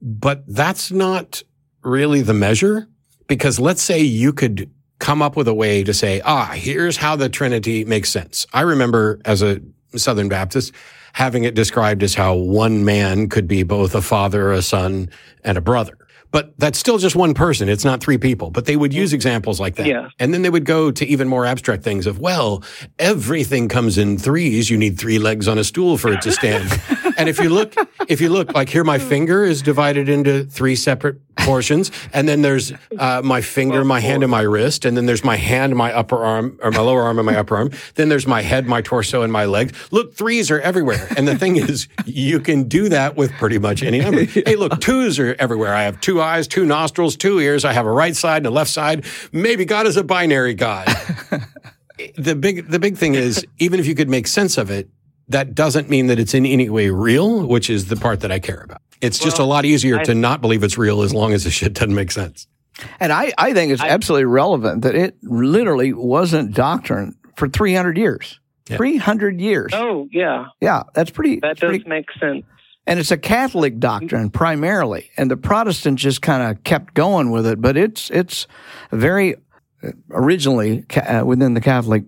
But that's not really the measure, because let's say you could come up with a way to say, ah, here's how the Trinity makes sense. I remember as a Southern Baptist having it described as how one man could be both a father, a son, and a brother. But that's still just one person. It's not three people. But they would use examples like that. Yeah. And then they would go to even more abstract things of, well, everything comes in threes. You need three legs on a stool for it to stand. and if you look, if you look, like here, my finger is divided into three separate portions. And then there's uh, my finger, my hand, and my wrist. And then there's my hand, my upper arm, or my lower arm and my upper arm. Then there's my head, my torso, and my legs. Look, threes are everywhere. And the thing is, you can do that with pretty much any number. Hey, look, twos are everywhere. I have two eyes, two nostrils, two ears. I have a right side and a left side. Maybe God is a binary God. the big the big thing is even if you could make sense of it, that doesn't mean that it's in any way real, which is the part that I care about. It's just a lot easier to not believe it's real as long as the shit doesn't make sense. And I, I think it's absolutely relevant that it literally wasn't doctrine for 300 years. 300 years. Oh, yeah, Yeah, that's pretty. that does pretty- make sense. and it's a Catholic doctrine primarily, and the Protestants just kind of kept going with it. But it's it's very uh, originally uh, within the Catholic.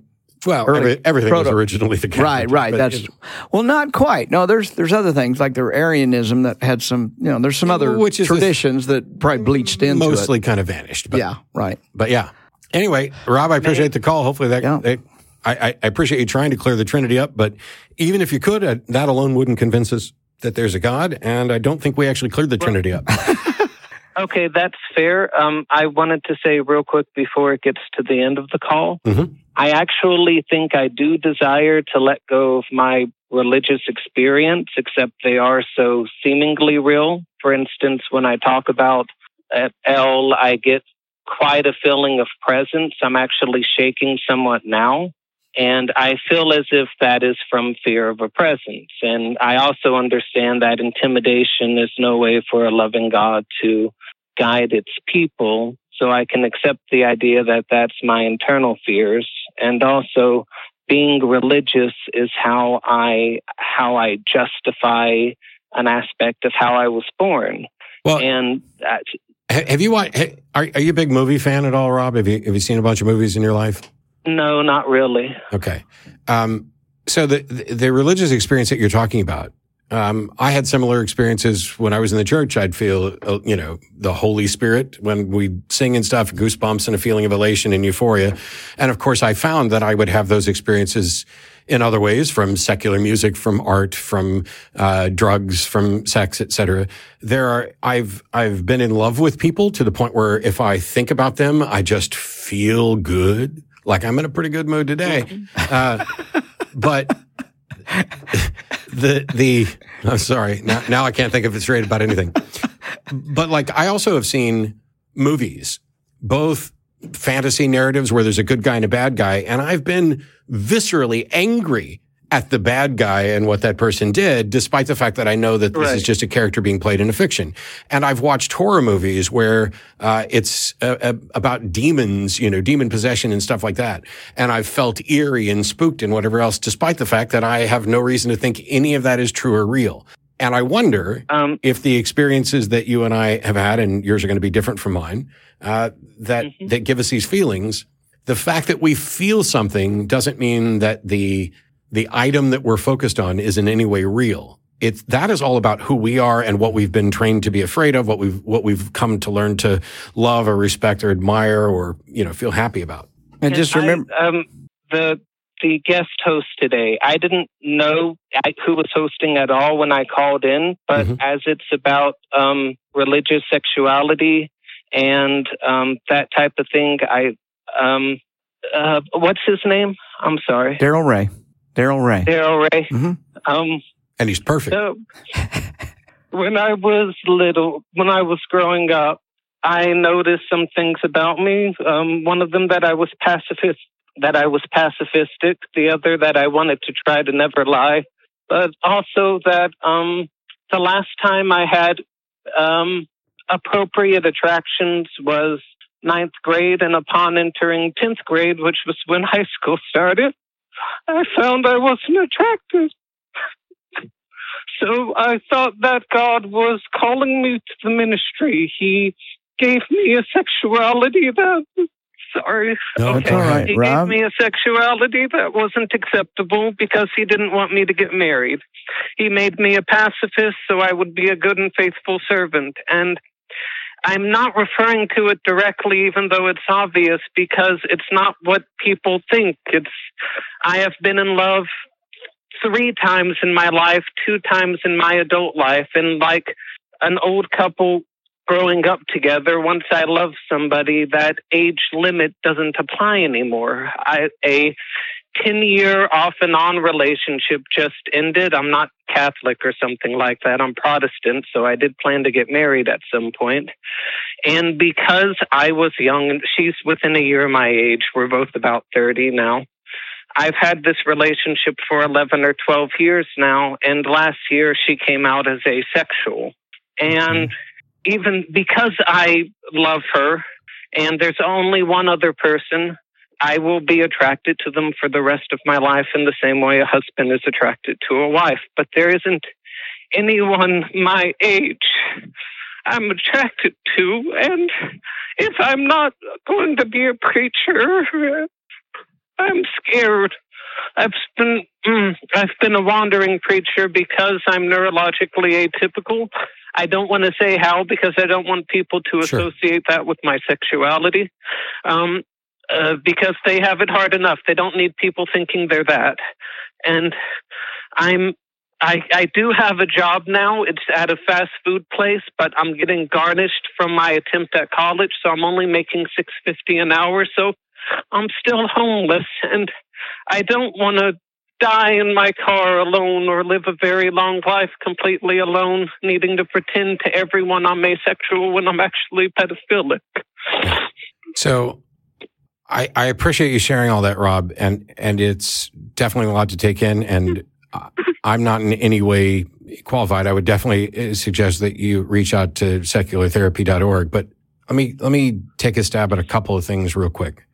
Well, every, everything was originally the Catholic. right, right. That's it- well, not quite. No, there's there's other things like their Arianism that had some. You know, there's some other Which is traditions that probably bleached into mostly kind of vanished. But, Yeah, right. But yeah. Anyway, Rob, I appreciate the call. Hopefully that, Yeah. that- I, I, I appreciate you trying to clear the Trinity up. But even if you could, uh, that alone wouldn't convince us that there's a God. And I don't think we actually cleared the Trinity up. Okay, that's fair. Um, I wanted to say real quick before it gets to the end of the call. Mhm. I actually think I do desire to let go of my religious experience, except they are so seemingly real. For instance, when I talk about at El, I get quite a feeling of presence. I'm actually shaking somewhat now. And I feel as if that is from fear of a presence. And I also understand that intimidation is no way for a loving God to guide its people. So I can accept the idea that that's my internal fears. And also being religious is how I, how I justify an aspect of how I was born. Well, And that, have you watched, are, are you a big movie fan at all, Rob? Have you, have you seen a bunch of movies in your life? no, not really. Okay. Um, so the the religious experience that you're talking about, um, I had similar experiences when I was in the church. I'd feel, uh, you know, the Holy Spirit when we sing and stuff, goosebumps and a feeling of elation and euphoria. And of course, I found that I would have those experiences in other ways from secular music, from art, from uh, drugs, from sex, etc. There are I've I've been in love with people to the point where if I think about them, I just feel good. Like I'm in a pretty good mood today. Uh, but the the I'm sorry. Now, now I can't think of it straight about anything. but like, I also have seen movies, both fantasy narratives where there's a good guy and a bad guy, and I've been viscerally angry at the bad guy and what that person did, despite the fact that I know that this Right. is just a character being played in a fiction. And I've watched horror movies where uh, it's uh, uh, about demons, you know, demon possession and stuff like that. And I've felt eerie and spooked and whatever else, despite the fact that I have no reason to think any of that is true or real. And I wonder Um, if the experiences that you and I have had, and yours are going to be different from mine, uh, that Mm-hmm. that give us these feelings. The fact that we feel something doesn't mean that the the item that we're focused on is in any way real. It's that is all about who we are and what we've been trained to be afraid of, what we've what we've come to learn to love or respect or admire or you know feel happy about. And just I- remember, um, the the guest host today. I didn't know who was hosting at all when I called in, but Mhm. as it's about um, religious sexuality and um, that type of thing, I um, uh, what's his name? I'm sorry, Darrel Ray. Darrel Ray. Darrel Ray. Mhm. Um, And he's perfect. so when I was little, when I was growing up, I noticed some things about me. Um, one of them that I was pacifist, that I was pacifistic. The other that I wanted to try to never lie, but also that um, the last time I had um, appropriate attractions was ninth grade, and upon entering tenth grade, which was when high school started, I found I wasn't attractive. So I thought that God was calling me to the ministry. He gave me a sexuality that. Sorry. No, That's all right, He Rob. gave me a sexuality that wasn't acceptable because he didn't want me to get married. He made me a pacifist so I would be a good and faithful servant. And I'm not referring to it directly, even though it's obvious, because it's not what people think. It's I have been in love three times in my life, two times in my adult life, and like an old couple growing up together, once I love somebody, that age limit doesn't apply anymore. I, a 10 year off and on relationship just ended. I'm not Catholic or something like that. I'm Protestant, so I did plan to get married at some point. And because I was young, she's within a year of my age, we're both about 30 now. I've had this relationship for 11 or 12 years now, and last year she came out as asexual. And mm-hmm. even because I love her, and there's only one other person, I will be attracted to them for the rest of my life in the same way a husband is attracted to a wife. But there isn't anyone my age I'm attracted to. And if I'm not going to be a preacher, I'm scared. I've been mm, I've been a wandering preacher because I'm neurologically atypical. I don't want to say how because I don't want people to Sure. associate that with my sexuality. Um, uh, because they have it hard enough. They don't need people thinking they're that. And I'm I, I do have a job now. It's at a fast food place, but I'm getting garnished from my attempt at college, so I'm only making six fifty an hour. So I'm still homeless, and I don't want to die in my car alone or live a very long life completely alone, needing to pretend to everyone I'm asexual when I'm actually pedophilic. So I, I appreciate you sharing all that, Rob, and and it's definitely a lot to take in. And I'm not in any way qualified. I would definitely uh, suggest that you reach out to seculartherapy.org. But let me let me take a stab at a couple of things real quick.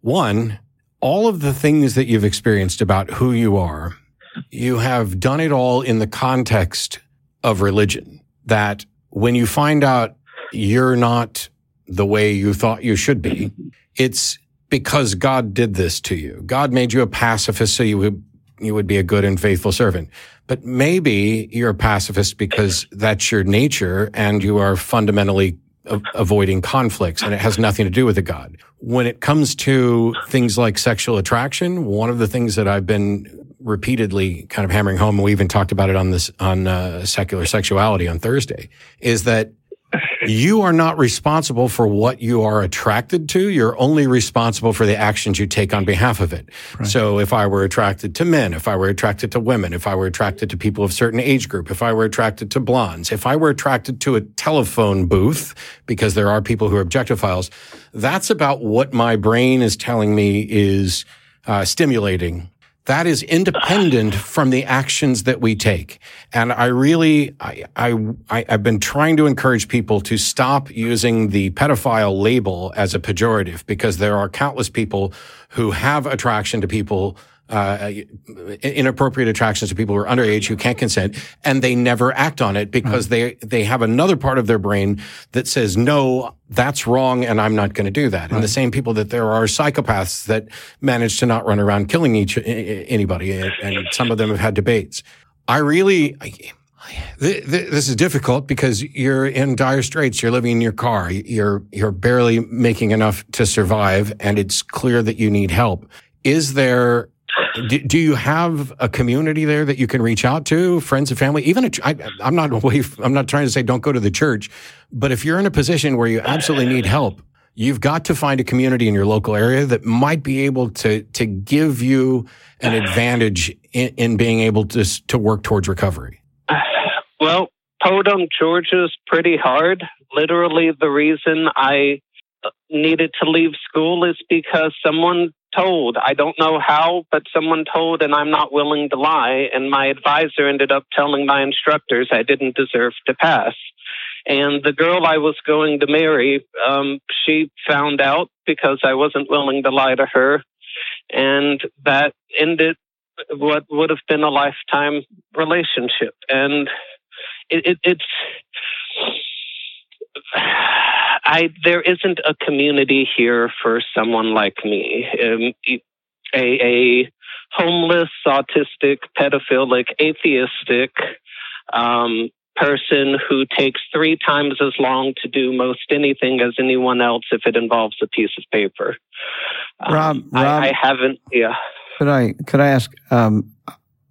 One, all of the things that you've experienced about who you are, you have done it all in the context of religion. That when you find out you're not the way you thought you should be, it's because God did this to you. God made you a pacifist so you would you would be a good and faithful servant. But maybe you're a pacifist because that's your nature and you are fundamentally a- avoiding conflicts and it has nothing to do with the God. When it comes to things like sexual attraction, one of the things that I've been repeatedly kind of hammering home, and we even talked about it on this, on uh, secular sexuality on Thursday, is that you are not responsible for what you are attracted to. You're only responsible for the actions you take on behalf of it. So if I were attracted to men, if I were attracted to women, if I were attracted to people of certain age group, if I were attracted to blondes, if I were attracted to a telephone booth, because there are people who are objectophiles, that's about what my brain is telling me is uh, stimulating that is independent from the actions that we take. And I really, I, I, I, have been trying to encourage people to stop using the pedophile label as a pejorative because there are countless people who have attraction to people uh, inappropriate attractions to people who are underage who can't consent, and they never act on it because they they have another part of their brain that says no, that's wrong, and I'm not going to do that. And the same people that there are psychopaths that manage to not run around killing each anybody, and some of them have had debates. I really. I, this is difficult because you're in dire straits. You're living in your car. You're you're barely making enough to survive, and it's clear that you need help. Is there do, do, you have a community there that you can reach out to, friends and family? Even a, I, I'm not away. I'm not trying to say don't go to the church, but if you're in a position where you absolutely need help, you've got to find a community in your local area that might be able to to give you an advantage in, in being able to to work towards recovery. Well, Podunk, Georgia is pretty hard. Literally, the reason I uh, needed to leave school is because someone told. I don't know how, but someone told, and I'm not willing to lie. And my advisor ended up telling my instructors I didn't deserve to pass. And the girl I was going to marry, um, she found out because I wasn't willing to lie to her. And that ended what would have been a lifetime relationship. And it, it, it's, I there isn't a community here for someone like me. Um, a, a homeless, autistic, pedophilic, atheistic um, person who takes three times as long to do most anything as anyone else if it involves a piece of paper. Um, Rob, Rob I, I, haven't. Yeah. Could I could I ask? Um,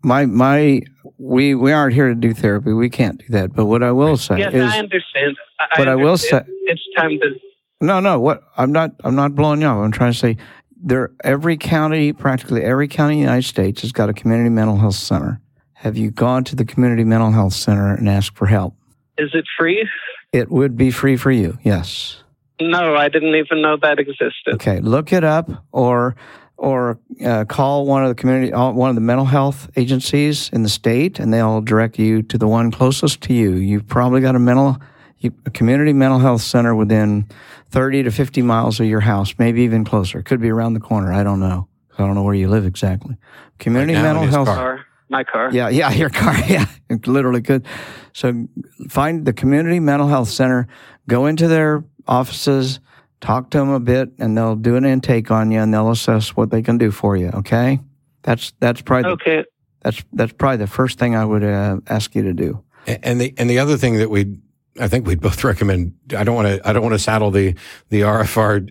my my we we aren't here to do therapy. We can't do that. But what I will say yes, is, I understand. I but I will say, it's time to. No, no. What I'm not I'm not blowing you up. I'm trying to say there every county, practically every county in the United States has got a community mental health center. Have you gone to the community mental health center and asked for help? Is it free? It would be free for you. Yes. No, I didn't even know that existed. Okay, look it up or or uh, call one of the community uh, one of the mental health agencies in the state, and they'll direct you to the one closest to you. You've probably got a mental a community mental health center within 30 to 50 miles of your house, maybe even closer. It could be around the corner. I don't know. I don't know where you live exactly. Community Right mental health. Car, my car. Yeah, yeah, your car. Yeah, it literally could. So find the community mental health center, go into their offices, talk to them a bit, and they'll do an intake on you and they'll assess what they can do for you. Okay, that's that's probably the, Okay. that's that's probably the first thing I would uh, ask you to do. And the and the other thing that we I think we'd both recommend. I don't want to. I don't want to saddle the the RFR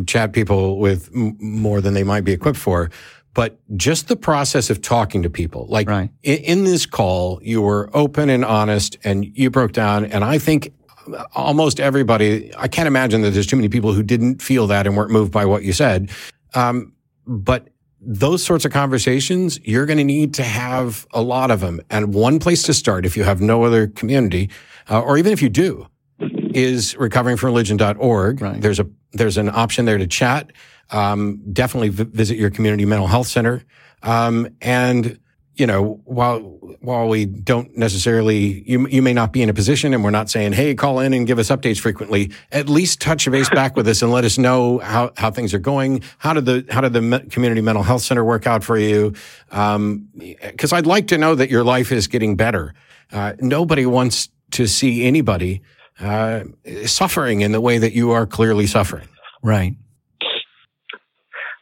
uh, chat people with m- more than they might be equipped for. But just the process of talking to people, like Right. in, in this call, you were open and honest, and you broke down. And I think almost everybody. I can't imagine that there's too many people who didn't feel that and weren't moved by what you said. Um, but those sorts of conversations, you're going to need to have a lot of them. And one place to start, if you have no other community, uh, or even if you do, is recoveringfromreligion.org. Right. There's a there's an option there to chat. Um, definitely v- visit your community mental health center. Um, and you know, while while we don't necessarily, you you may not be in a position, and we're not saying, hey, call in and give us updates frequently. At least touch base back with us and let us know how how things are going. How did the how did the community mental health center work out for you? Because I'd like to know that your life is getting better. Uh, nobody wants to see anybody uh, suffering in the way that you are clearly suffering. Right.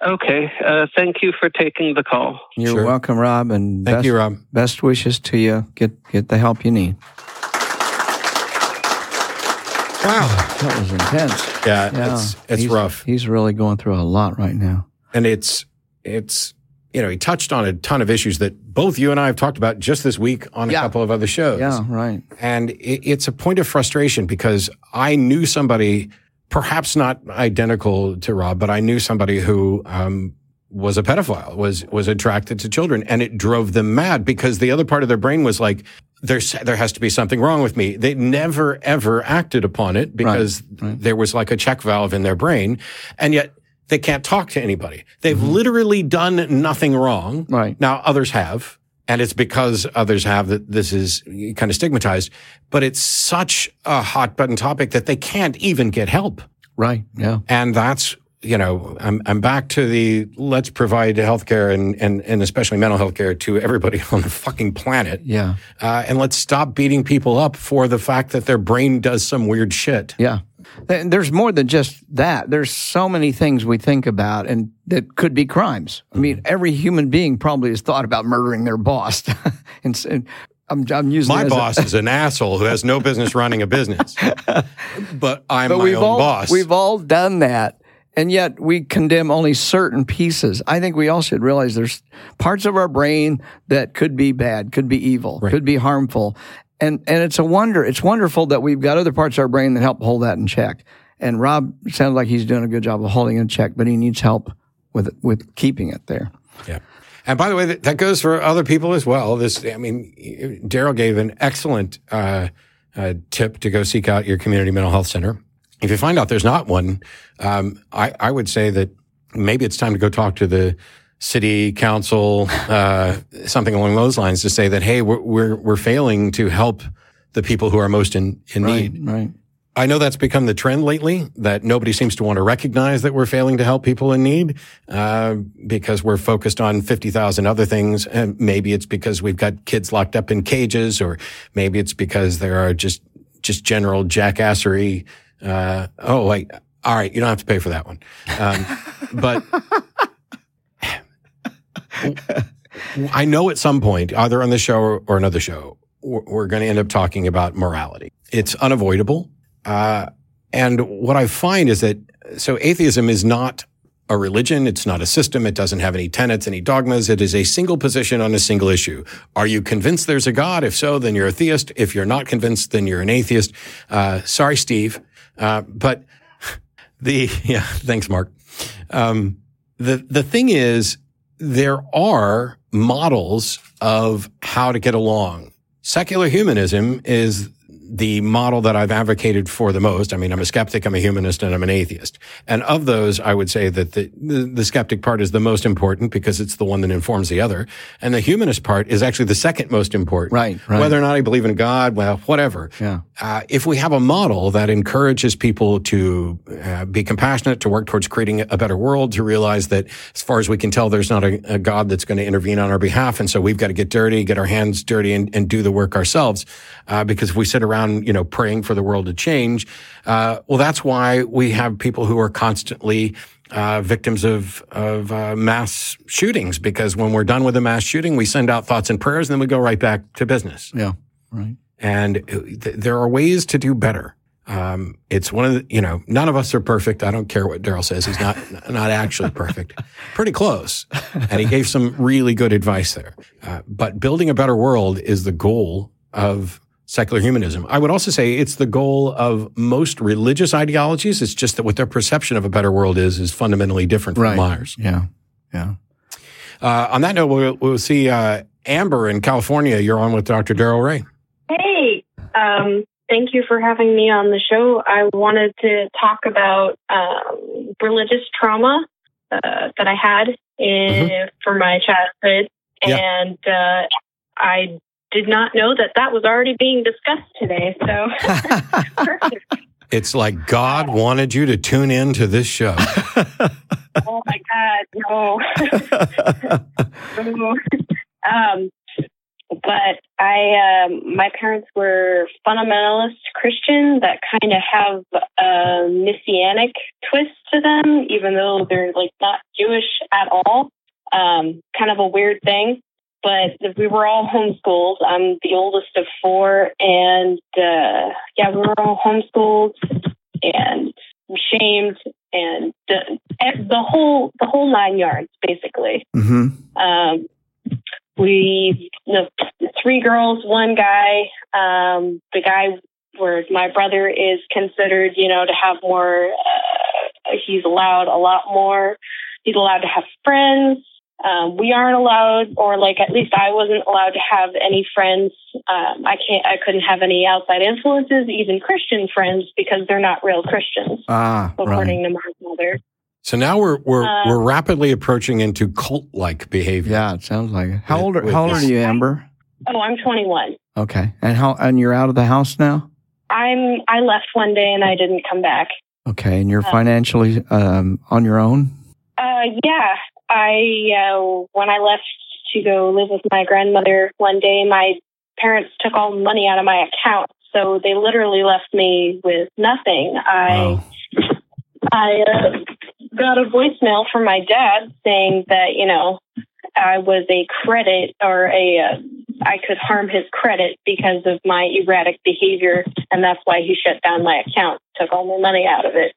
Okay. Uh, thank you for taking the call. You're Sure. welcome, Rob, and Thank best, you, Rob. best wishes to you. Get get the help you need. Wow. That was intense. Yeah, Yeah, it's it's he's, rough. He's really going through a lot right now. and it's it's you know, he touched on a ton of issues that both you and I have talked about just this week on a couple of other shows. Yeah, right. And it, it's a point of frustration because I knew somebody, perhaps not identical to Rob, but I knew somebody who um, was a pedophile, was was attracted to children, and it drove them mad because the other part of their brain was like, "There's there has to be something wrong with me." They never ever acted upon it because there was like a check valve in their brain, and yet. They can't talk to anybody. They've literally done nothing wrong. Right. Now, others have, and it's because others have that this is kind of stigmatized, but it's such a hot button topic that they can't even get help. Right. Yeah. And that's, you know, I'm, I'm back to the let's provide healthcare and, and, and especially mental health care to everybody on the fucking planet. Yeah. Uh, and let's stop beating people up for the fact that their brain does some weird shit. Yeah. And There's more than just that. There's so many things we think about and that could be crimes. I mean, Mm-hmm. every human being probably has thought about murdering their boss. and, and I'm, I'm using My as a- boss is an asshole who has no business running a business, but I'm but my own all boss. we've all done that, and yet we condemn only certain pieces. I think we all should realize there's parts of our brain that could be bad, could be evil, could be harmful, and and it's a wonder. It's wonderful that we've got other parts of our brain that help hold that in check. And Rob sounds like he's doing a good job of holding it in check, but he needs help with with keeping it there. Yeah. And by the way, that, that goes for other people as well. This, I mean, Darrel gave an excellent uh, uh, tip to go seek out your community mental health center. If you find out there's not one, um, I, I would say that maybe it's time to go talk to the city council, uh, something along those lines, to say that hey, we're we're, we're failing to help the people who are most in, in need. Right. I know that's become the trend lately that nobody seems to want to recognize that we're failing to help people in need uh, because we're focused on 50,000 other things. And maybe it's because we've got kids locked up in cages, or maybe it's because there are just just general jackassery. Uh, oh, wait. All right. You don't have to pay for that one. Um, but I know at some point, either on this show or, another show, we're going to end up talking about morality. It's unavoidable. Uh, and what I find is that so atheism is not a religion. It's not a system. It doesn't have any tenets, any dogmas. It is a single position on a single issue. Are you convinced there's a God? If so, then you're a theist. If you're not convinced, then you're an atheist. Uh, sorry, Steve. Uh, but the, yeah, thanks, Mark. Um, the, the thing is, there are models of how to get along. Secular humanism is the model that I've advocated for the most. I mean, I'm a skeptic, I'm a humanist, and I'm an atheist. And of those, I would say that the, the, the skeptic part is the most important because it's the one that informs the other. And the humanist part is actually the second most important. Right, right. Whether or not I believe in God, well, whatever. Yeah. Uh, if we have a model that encourages people to uh, be compassionate, to work towards creating a better world, to realize that as far as we can tell, there's not a, a God that's going to intervene on our behalf. And so we've got to get dirty, get our hands dirty and, and do the work ourselves. Uh, because if we sit around, you know, praying for the world to change, uh, well, that's why we have people who are constantly uh, victims of of uh, mass shootings. Because when we're done with a mass shooting, we send out thoughts and prayers, and then we go right back to business. Yeah. Right. And th- there are ways to do better. Um, it's one of the, you know, none of us are perfect. I don't care what Darrel says. He's not, not actually perfect. Pretty close. And he gave some really good advice there. Uh, but building a better world is the goal of secular humanism. I would also say it's the goal of most religious ideologies. It's just that what their perception of a better world is, is fundamentally different from Right. ours. Yeah. Yeah. Uh, on that note, we'll, we'll see, uh, Amber in California. You're on with Dr. Darrel Ray. Hey, um, thank you for having me on the show. I wanted to talk about um, religious trauma uh, that I had in, for my childhood, Yeah. and uh, I did not know that that was already being discussed today. So. It's like God wanted you to tune in to this show. oh my God, no. No. um, but I, um, my parents were fundamentalist Christian that kind of have a messianic twist to them, even though they're like not Jewish at all. Um, kind of a weird thing. But we were all homeschooled. I'm the oldest of four, and uh, yeah, we were all homeschooled and shamed and the, the whole the whole nine yards, basically. hmm Um, we, the three girls, one guy. Um, the guy where my brother is considered, you know, to have more. Uh, he's allowed a lot more. He's allowed to have friends. Um, we aren't allowed, or like at least I wasn't allowed to have any friends. Um, I can't. I couldn't have any outside influences, even Christian friends, because they're not real Christians, Ah, according right. to my mother. So now we're we're Uh, we're rapidly approaching into cult like behavior. Yeah, it sounds like it. How old are, how old are you, Amber? Oh, I'm 21. Okay. And how and you're out of the house now? I'm. I left one day and I didn't come back. Okay. And you're Uh, financially um, on your own? Uh, yeah. I uh, when I left to go live with my grandmother one day, my parents took all the money out of my account, so they literally left me with nothing. I Wow. I uh, got a voicemail from my dad saying that you know I was a credit or a uh, I could harm his credit because of my erratic behavior, and that's why he shut down my account, took all my money out of it,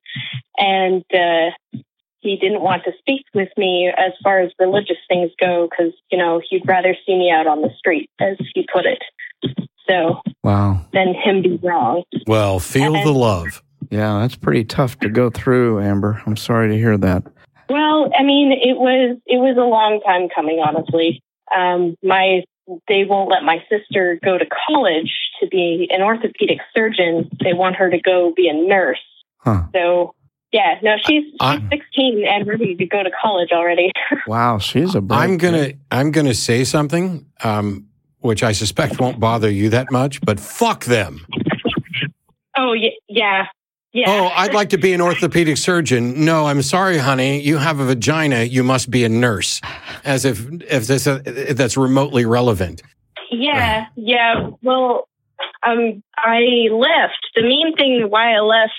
and uh, he didn't want to speak with me as far as religious things go because you know he'd rather see me out on the street, as he put it. So Wow. than him be wrong. Well, feel the love. Yeah, that's pretty tough to go through, Amber. I'm sorry to hear that. Well, I mean, it was it was a long time coming, honestly. Um, my they won't let my sister go to college to be an orthopedic surgeon. They want her to go be a nurse. Huh. So yeah, no, she's she's I- 16 and ready to go to college already. Wow, she's a bright I'm gonna kid. I'm gonna say something, um, which I suspect won't bother you that much, but fuck them. oh yeah, yeah, yeah. Oh, I'd like to be an orthopedic surgeon. No, I'm sorry, honey. You have a vagina. You must be a nurse. As if if this uh, that's remotely relevant. Yeah, yeah. Well, um, I left. The main thing why I left,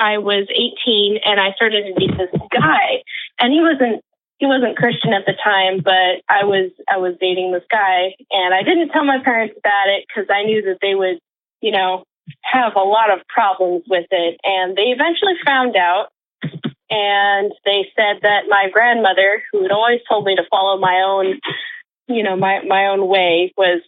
I was 18 and I started to meet this guy, and he wasn't he wasn't Christian at the time, but I was I was dating this guy, and I didn't tell my parents about it because I knew that they would, you know, have a lot of problems with it, and they eventually found out. And they said that my grandmother, who had always told me to follow my own you know my my own way was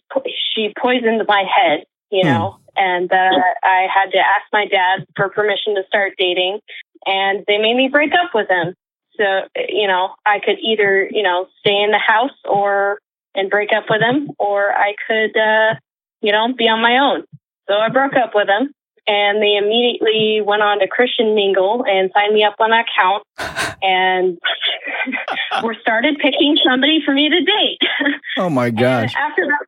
she poisoned my head you hmm. know and uh, i had to ask my dad for permission to start dating and they made me break up with him. So you know i could either you know stay in the house or and break up with him or i could uh you know be on my own. So i broke up with him and they immediately went on to christian mingle and signed me up on that account and we started picking somebody for me to date. Oh my gosh. and after about,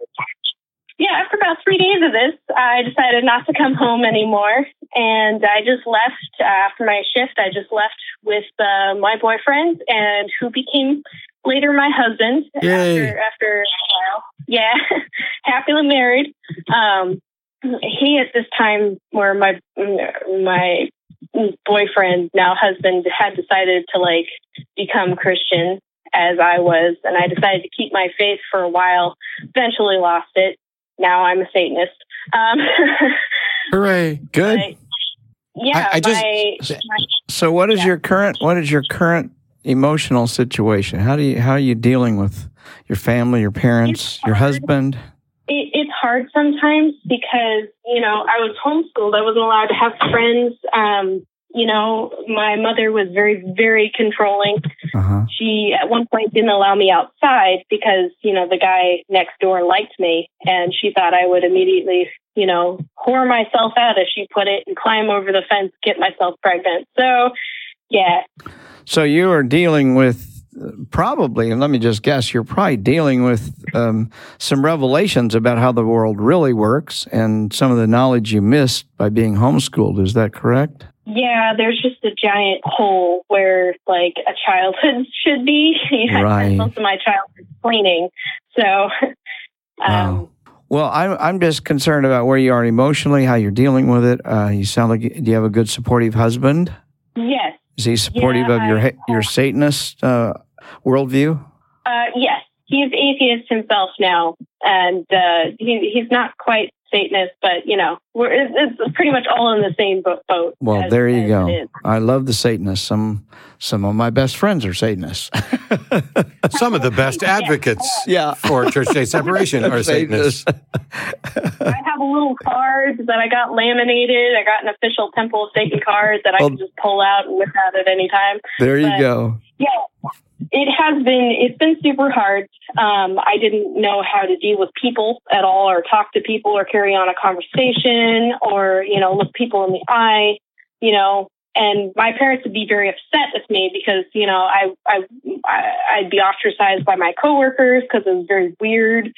yeah, after about three days of this, I decided not to come home anymore, and I just left uh, after my shift. I just left with uh, my boyfriend, and who became later my husband. Yay. After after a while, yeah, happily married. Um, he at this time, where my my boyfriend now husband had decided to like become Christian as I was, and I decided to keep my faith for a while. Eventually, lost it. Now I'm a Satanist. Um, Hooray! Good. yeah, I- I just- my, my So what is your current what is your current emotional situation? How do you how are you dealing with your family, your parents, your husband? it, it's hard sometimes because you know I was homeschooled. I wasn't allowed to have friends. Um, you know, my mother was very, very controlling. Uh-huh. She at one point didn't allow me outside because you know the guy next door liked me, and she thought I would immediately, you know, whore myself out as she put it, and climb over the fence, get myself pregnant. So, yeah, So you are dealing with probably, and let me just guess, you're probably dealing with um, some revelations about how the world really works and some of the knowledge you missed by being homeschooled. Is that correct? Yeah, there's just a giant hole where like a childhood should be. You know, I Right. most of my childhood cleaning. So um Wow. Well, I'm I'm just concerned about where you are emotionally, how you're dealing with it. Uh, you sound like do you have a good supportive husband? yes. Is he supportive Yeah, of your your Satanist uh, worldview? Uh yes. He's atheist himself now. And uh, he, he's not quite Satanist, but you know, we're it's, it's pretty much all in the same bo- boat. Well, as- there you go. I love the Satanists. Some some of my best friends are Satanists. Some of the best advocates Yeah. for church state separation are Satanists. I have a little card that I got laminated. I got an official Temple of Satan card that I Well- can just pull out and whip out at any time. There you But- go. Yeah, it has been. It's been super hard. Um, I didn't know how to deal with people at all, or talk to people, or carry on a conversation, or you know, look people in the eye. You know, and my parents would be very upset with me because you know I I, I'd be ostracized by my coworkers because it was very weird.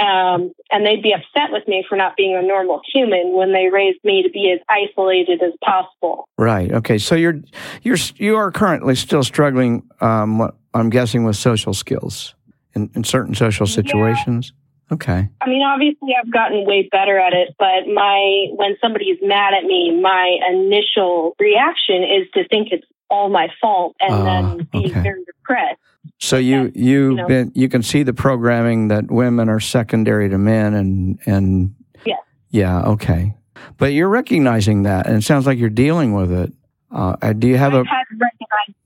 Um, and they'd be upset with me for not being a normal human when they raised me to be as isolated as possible. Right. Okay. So you're you're you are currently still struggling. Um, what I'm guessing with social skills in, in certain social situations. Okay. I mean, obviously, I've gotten way better at it, but my when somebody is mad at me, my initial reaction is to think it's all my fault and Ah, then be okay. very depressed. So you you you know. been you can see the programming that women are secondary to men and and Yeah. yeah okay, but you're recognizing that and it sounds like you're dealing with it. Uh, uh, do you have a I've had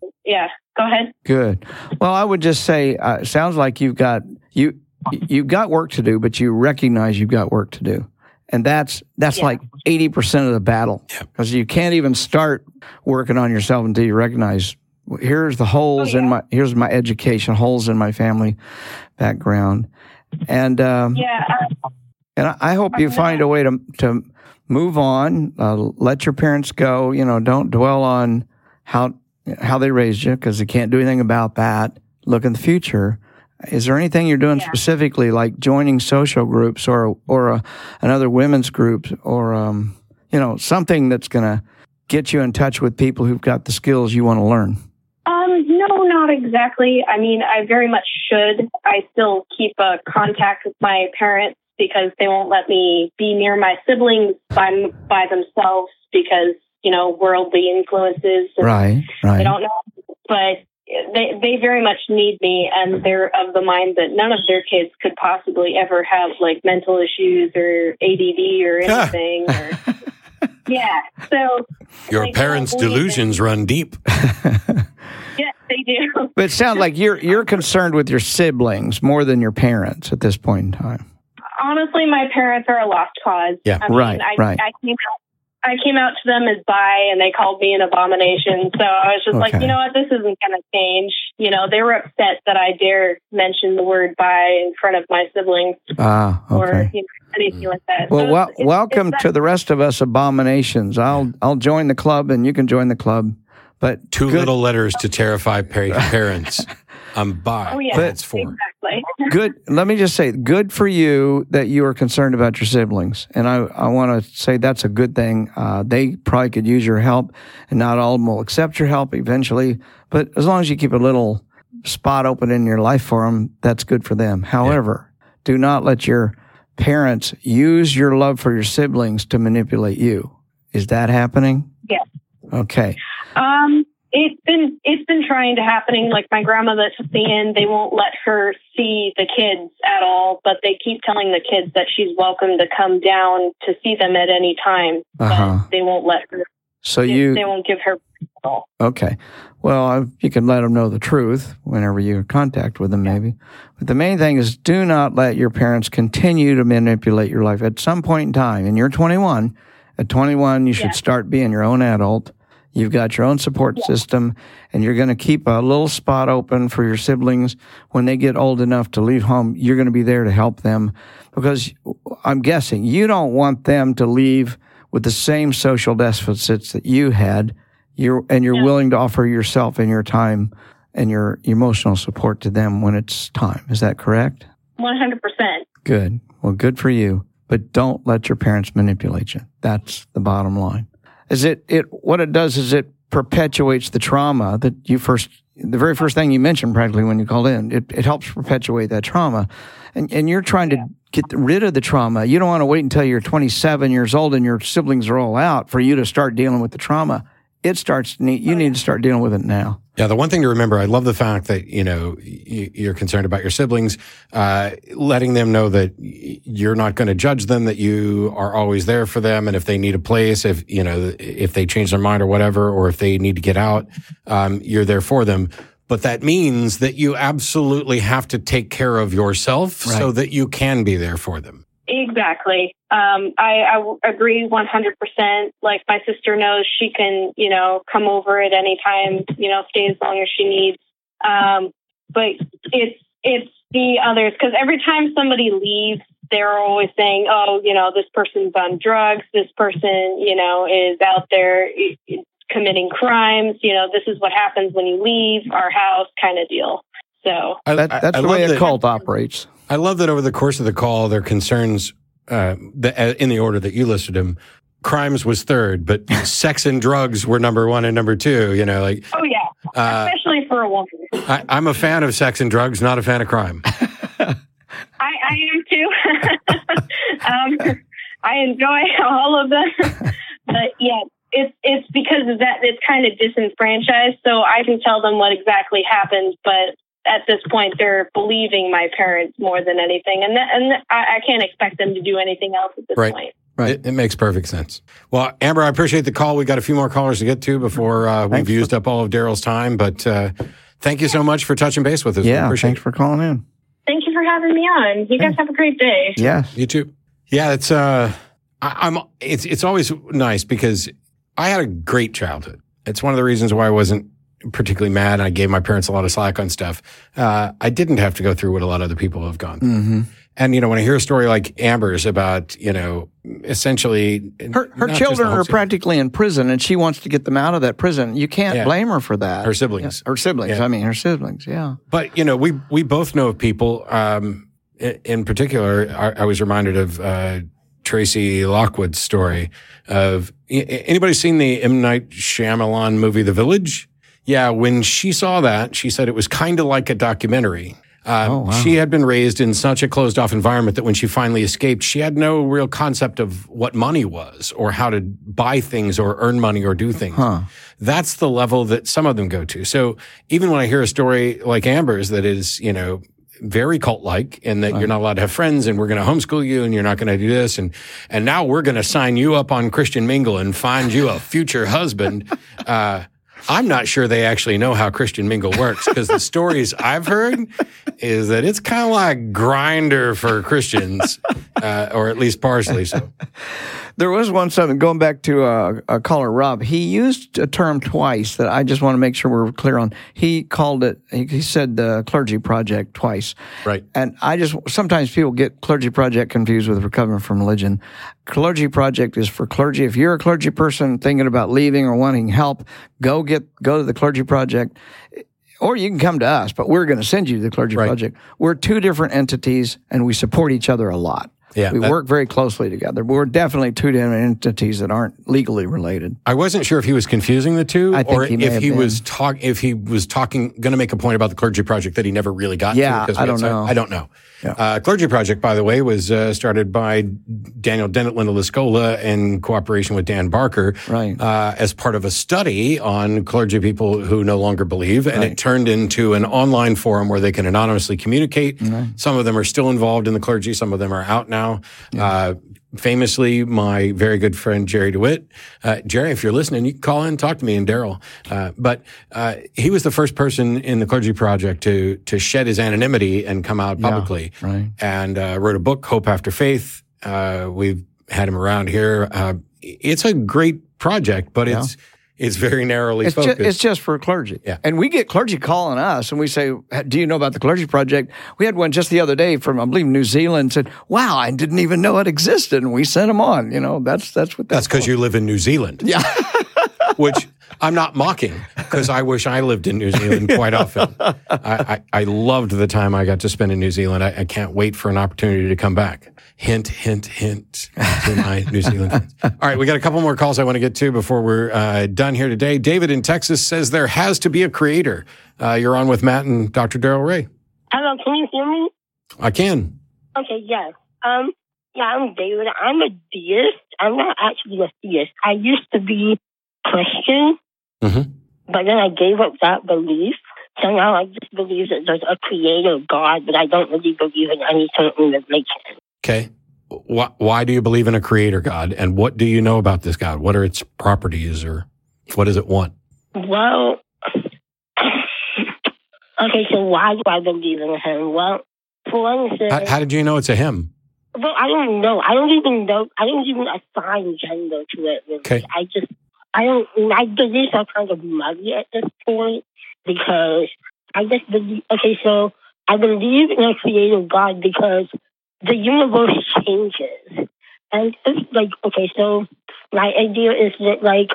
it. Yeah, go ahead. good? Well, I would just say uh, it sounds like you've got you you've got work to do, but you recognize you've got work to do, and that's that's Yeah. like eighty percent of the battle because you can't even start working on yourself until you recognize here's the holes Oh, in my here's my education holes in my family background. And um, Yeah, uh, and I, I hope you find a way to to move on uh, let your parents go you know don't dwell on how how they raised you because they can't do anything about that. Look in the future. Is there anything you're doing Yeah. specifically like joining social groups or or a, another women's group or um, you know something that's going to get you in touch with people who've got the skills you want to learn no, not exactly. I mean, I very much should. I still keep a contact with my parents because they won't let me be near my siblings by by themselves because you know worldly influences. and right They right don't know, but they they very much need me, and they're of the mind that none of their kids could possibly ever have like mental issues or ADD or anything. or, yeah, so Your Like, parents' don't believe it. delusions run deep. yes, they do. but it sounds like you're you're concerned with your siblings more than your parents at this point in time honestly, my parents are a lost cause. Yeah. I mean, Right, I, right. I came out. I came out to them as bi, and they called me an abomination. So I was just like, you know what, this isn't going to change. You know, they were upset that I dare mention the word bi in front of my siblings ah or okay you know, anything like that. Well, So wel- it's- welcome it's to the rest of us abominations. I'll I'll join the club, and you can join the club. But Two good, little letters to terrify par- parents. I'm bi. Oh yeah, That's for. exactly. good. Let me just say, good for you that you are concerned about your siblings, and I I want to say that's a good thing. Uh, they probably could use your help, and not all of them will accept your help eventually. But as long as you keep a little spot open in your life for them, that's good for them. However, do not let your parents use your love for your siblings to manipulate you. Is that happening? Yes. Okay. Um, it's been it's been trying to happening. Like my grandmother took me in. They won't let her see the kids at all, but they keep telling the kids that she's welcome to come down to see them at any time. Uh-huh. But they won't let her. So they, you they won't give her. Okay. Well, you can let them know the truth whenever you're contact with them, maybe. But the main thing is do not let your parents continue to manipulate your life. At some point in time, and you're 21, at 21, you should Yeah. start being your own adult. You've got your own support system, and you're going to keep a little spot open for your siblings. When they get old enough to leave home, you're going to be there to help them because I'm guessing you don't want them to leave with the same social deficits that you had you're and you're willing to offer yourself and your time and your emotional support to them when it's time. Is that correct? One hundred percent. Good. Well, good for you. But don't let your parents manipulate you. That's the bottom line. Is it it what it does is it perpetuates the trauma that you first the very first thing you mentioned practically when you called in. It it helps perpetuate that trauma. And and you're trying to get rid of the trauma. You don't want to wait until you're 27 years old and your siblings are all out for you to start dealing with the trauma. It starts need you need to start dealing with it now. Yeah, the one thing to remember, I love the fact that you know you're concerned about your siblings, uh, letting them know that you're not going to judge them, that you are always there for them, and if they need a place, if you know if they change their mind or whatever, or if they need to get out, um, you're there for them. But that means that you absolutely have to take care of yourself so that you can be there for them. Exactly. Um, I, I w- agree 100%. Like my sister knows she can, you know, come over at any time, you know, stay as long as she needs. Um, but it's, it's the others because every time somebody leaves, they're always saying, oh, you know, this person's on drugs. This person, you know, is out there i- i- committing crimes. You know, this is what happens when you leave our house kind of deal. So, That, that's I the love way a that- cult operates. I love that over the course of the call, their concerns, uh, the, uh, in the order that you listed them, crimes was third, but sex and drugs were number one and number two. You know, like oh, yeah, uh, especially for a woman. I, I'm a fan of sex and drugs, not a fan of crime. I, I am too. um, I enjoy all of them, but yeah, it's it's because of that. It's kind of disenfranchised, so I can tell them what exactly happened, but at this point, they're believing my parents more than anything, and that, and I, I can't expect them to do anything else at this Right. point. Right. It, it makes perfect sense. Well, Amber, I appreciate the call. We got a few more callers to get to before uh, we've used up all of Darrel's time, but uh, thank you so much for touching base with us. We Yeah, appreciate thanks for calling in. Thank you for having me on. You guys have a great day. Yeah, You too. Yeah, it's uh, I, I'm. It's it's always nice because I had a great childhood. It's one of the reasons why I wasn't particularly mad. I gave my parents a lot of slack on stuff. Uh, I didn't have to go through what a lot of other people have gone. through. hmm And you know, when I hear a story like Amber's about, you know, essentially Her, her children are practically in prison, and she wants to get them out of that prison. You can't Yeah. blame her for that. Her siblings. Yeah, her siblings. Yeah. I mean, her siblings. Yeah. But you know, we we both know of people. Um, in particular, I, I was reminded of uh, Tracy Lockwood's story of anybody seen the M Night Shyamalan movie The Village? Yeah, when she saw that, she said it was kind of like a documentary. Um, Oh, wow. She had been raised in such a closed off environment that when she finally escaped, she had no real concept of what money was or how to buy things or earn money or do things. Huh. That's the level that some of them go to. So even when I hear a story like Amber's that is, you know, very cult like and that you're not allowed to have friends and we're going to homeschool you and you're not going to do this and and now we're going to sign you up on Christian Mingle and find you a future husband uh I'm not sure they actually know how Christian Mingle works because the stories I've heard is that it's kind of like Grindr for Christians, uh, or at least partially so. There was one something going back to uh, a caller Rob. He used a term twice that I just want to make sure we're clear on. He called it. He, he said the clergy project twice. Right. And I just sometimes people get clergy project confused with recovering from religion. Clergy project is for clergy. If you're a clergy person thinking about leaving or wanting help, go get go to the clergy project. Or you can come to us, but we're going to send you to the clergy Right. project. We're two different entities, and we support each other a lot. Yeah, we that- work very closely together. We're definitely two different entities that aren't legally related. I wasn't sure if he was confusing the two, or he if he been. was talk if he was talking going to make a point about the clergy project that he never really got. Yeah, to I don't know. I don't know. Yeah. Uh, clergy project, by the way, was uh, started by Daniel Dennett, Linda LaScola, in cooperation with Dan Barker, Right. uh, as part of a study on clergy people who no longer believe, and it turned into an online forum where they can anonymously communicate. Some of them are still involved in the clergy. Some of them are out now. Uh, famously, my very good friend Jerry DeWitt. Uh, Jerry, if you're listening, you can call in and talk to me and Darrel. Uh, but uh, he was the first person in the Clergy Project to to shed his anonymity and come out publicly. right. And uh, wrote a book, Hope After Faith. Uh, we've had him around here. Uh, it's a great project, but it's it's very narrowly It's focused. just, it's just for clergy. Yeah. And we get clergy calling us and we say, Do you know about the clergy project? We had one just the other day from, I believe, New Zealand said, Wow, I didn't even know it existed. And we sent them on. You know, that's that's what That's because you live in New Zealand. Yeah. which I'm not mocking because I wish I lived in New Zealand quite often. I, I, I loved the time I got to spend in New Zealand. I, I can't wait for an opportunity to come back. Hint, hint, hint to my New Zealand friends. All right, we got a couple more calls I want to get to before we're uh, done here today. David in Texas says there has to be a creator. Uh, you're on with Matt and Dr. Darrel Ray. Hello, can you hear me? I can. Okay, yes. Um, yeah, I'm David. I'm a deist. I'm not actually a theist. I used to be Christian, Mhm. but then I gave up that belief. So now I just believe that there's a creator God, but I don't really believe in any certain religion. Okay. Why, why do you believe in a creator God? And what do you know about this God? What are its properties or what does it want? Well, okay, so why do I believe in him? Well, for one thing, How, how did you know it's a him? well, I don't know. I don't even know. I don't even assign gender to it. Really. Okay. I just, I don't. My beliefs are kind of muddy at this point because I just believe. Okay, so I believe in a creator God because the universe changes, and it's like okay, so my idea is that like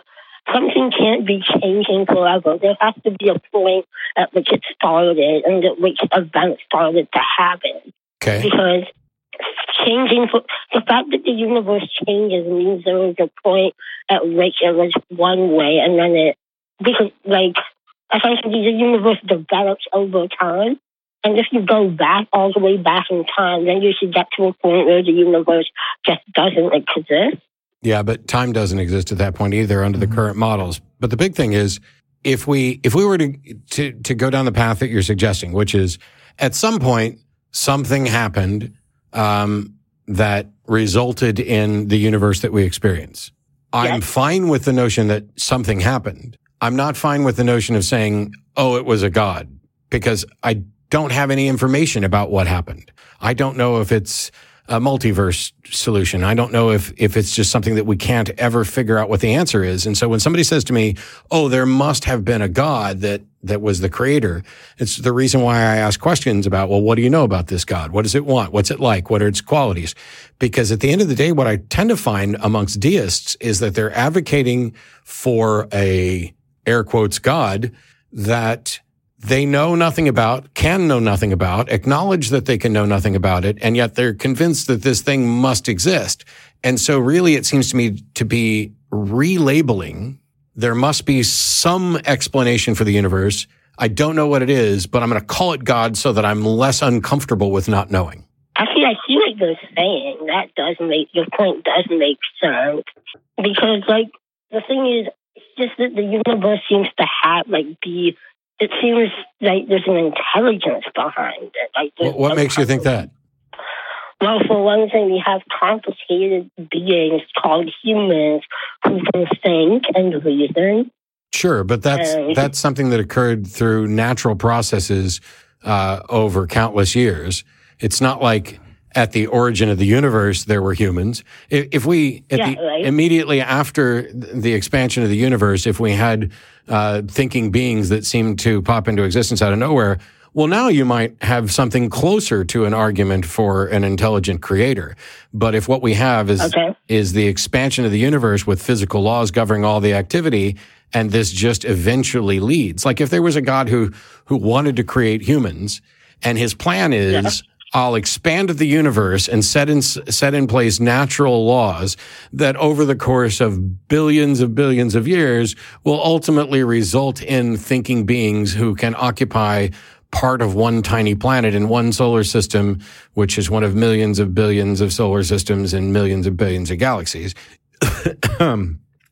something can't be changing forever. There has to be a point at which it started and at which events started to happen. Okay. Because changing for the fact that the universe changes means there was a point at which it was one way and then it because like essentially the universe develops over time. And if you go back all the way back in time, then you should get to a point where the universe just doesn't exist. Yeah, but time doesn't exist at that point either under the mm-hmm. current models. But the big thing is if we if we were to to to go down the path that you're suggesting, which is at some point something happened um, that resulted in the universe that we experience. I'm fine with the notion that something happened. I'm not fine with the notion of saying, "Oh, it was a god," because I don't have any information about what happened. I don't know if it's a multiverse solution. I don't know if, if it's just something that we can't ever figure out what the answer is. And so when somebody says to me, Oh, there must have been a God that, that was the creator. It's the reason why I ask questions about, well, what do you know about this God? What does it want? What's it like? What are its qualities? Because at the end of the day, what I tend to find amongst deists is that they're advocating for a air quotes God that they know nothing about, can know nothing about, acknowledge that they can know nothing about it, and yet they're convinced that this thing must exist. And so really it seems to me to be relabeling. There must be some explanation for the universe. I don't know what it is, but I'm going to call it God so that I'm less uncomfortable with not knowing. Actually, I see what you're saying. That does make your point does make sense because, like, the thing is, it's just that the universe seems to have like the. It seems like there's an intelligence behind it. Like, What, what makes you think that? Well, for one thing, we have complicated beings called humans who can think and reason. Sure, but that's Uh, that's something that occurred through natural processes uh, over countless years. It's not like at the origin of the universe there were humans. If, we at Yeah, the, right. immediately after the expansion of the universe, if we had uh, thinking beings that seemed to pop into existence out of nowhere. Well, now you might have something closer to an argument for an intelligent creator. But if what we have is Okay. is the expansion of the universe with physical laws governing all the activity and this just eventually leads like if there was a god who who wanted to create humans and his plan is I'll expand the universe and set in set in place natural laws that over the course of billions of billions of years will ultimately result in thinking beings who can occupy part of one tiny planet in one solar system, which is one of millions of billions of solar systems and millions of billions of galaxies.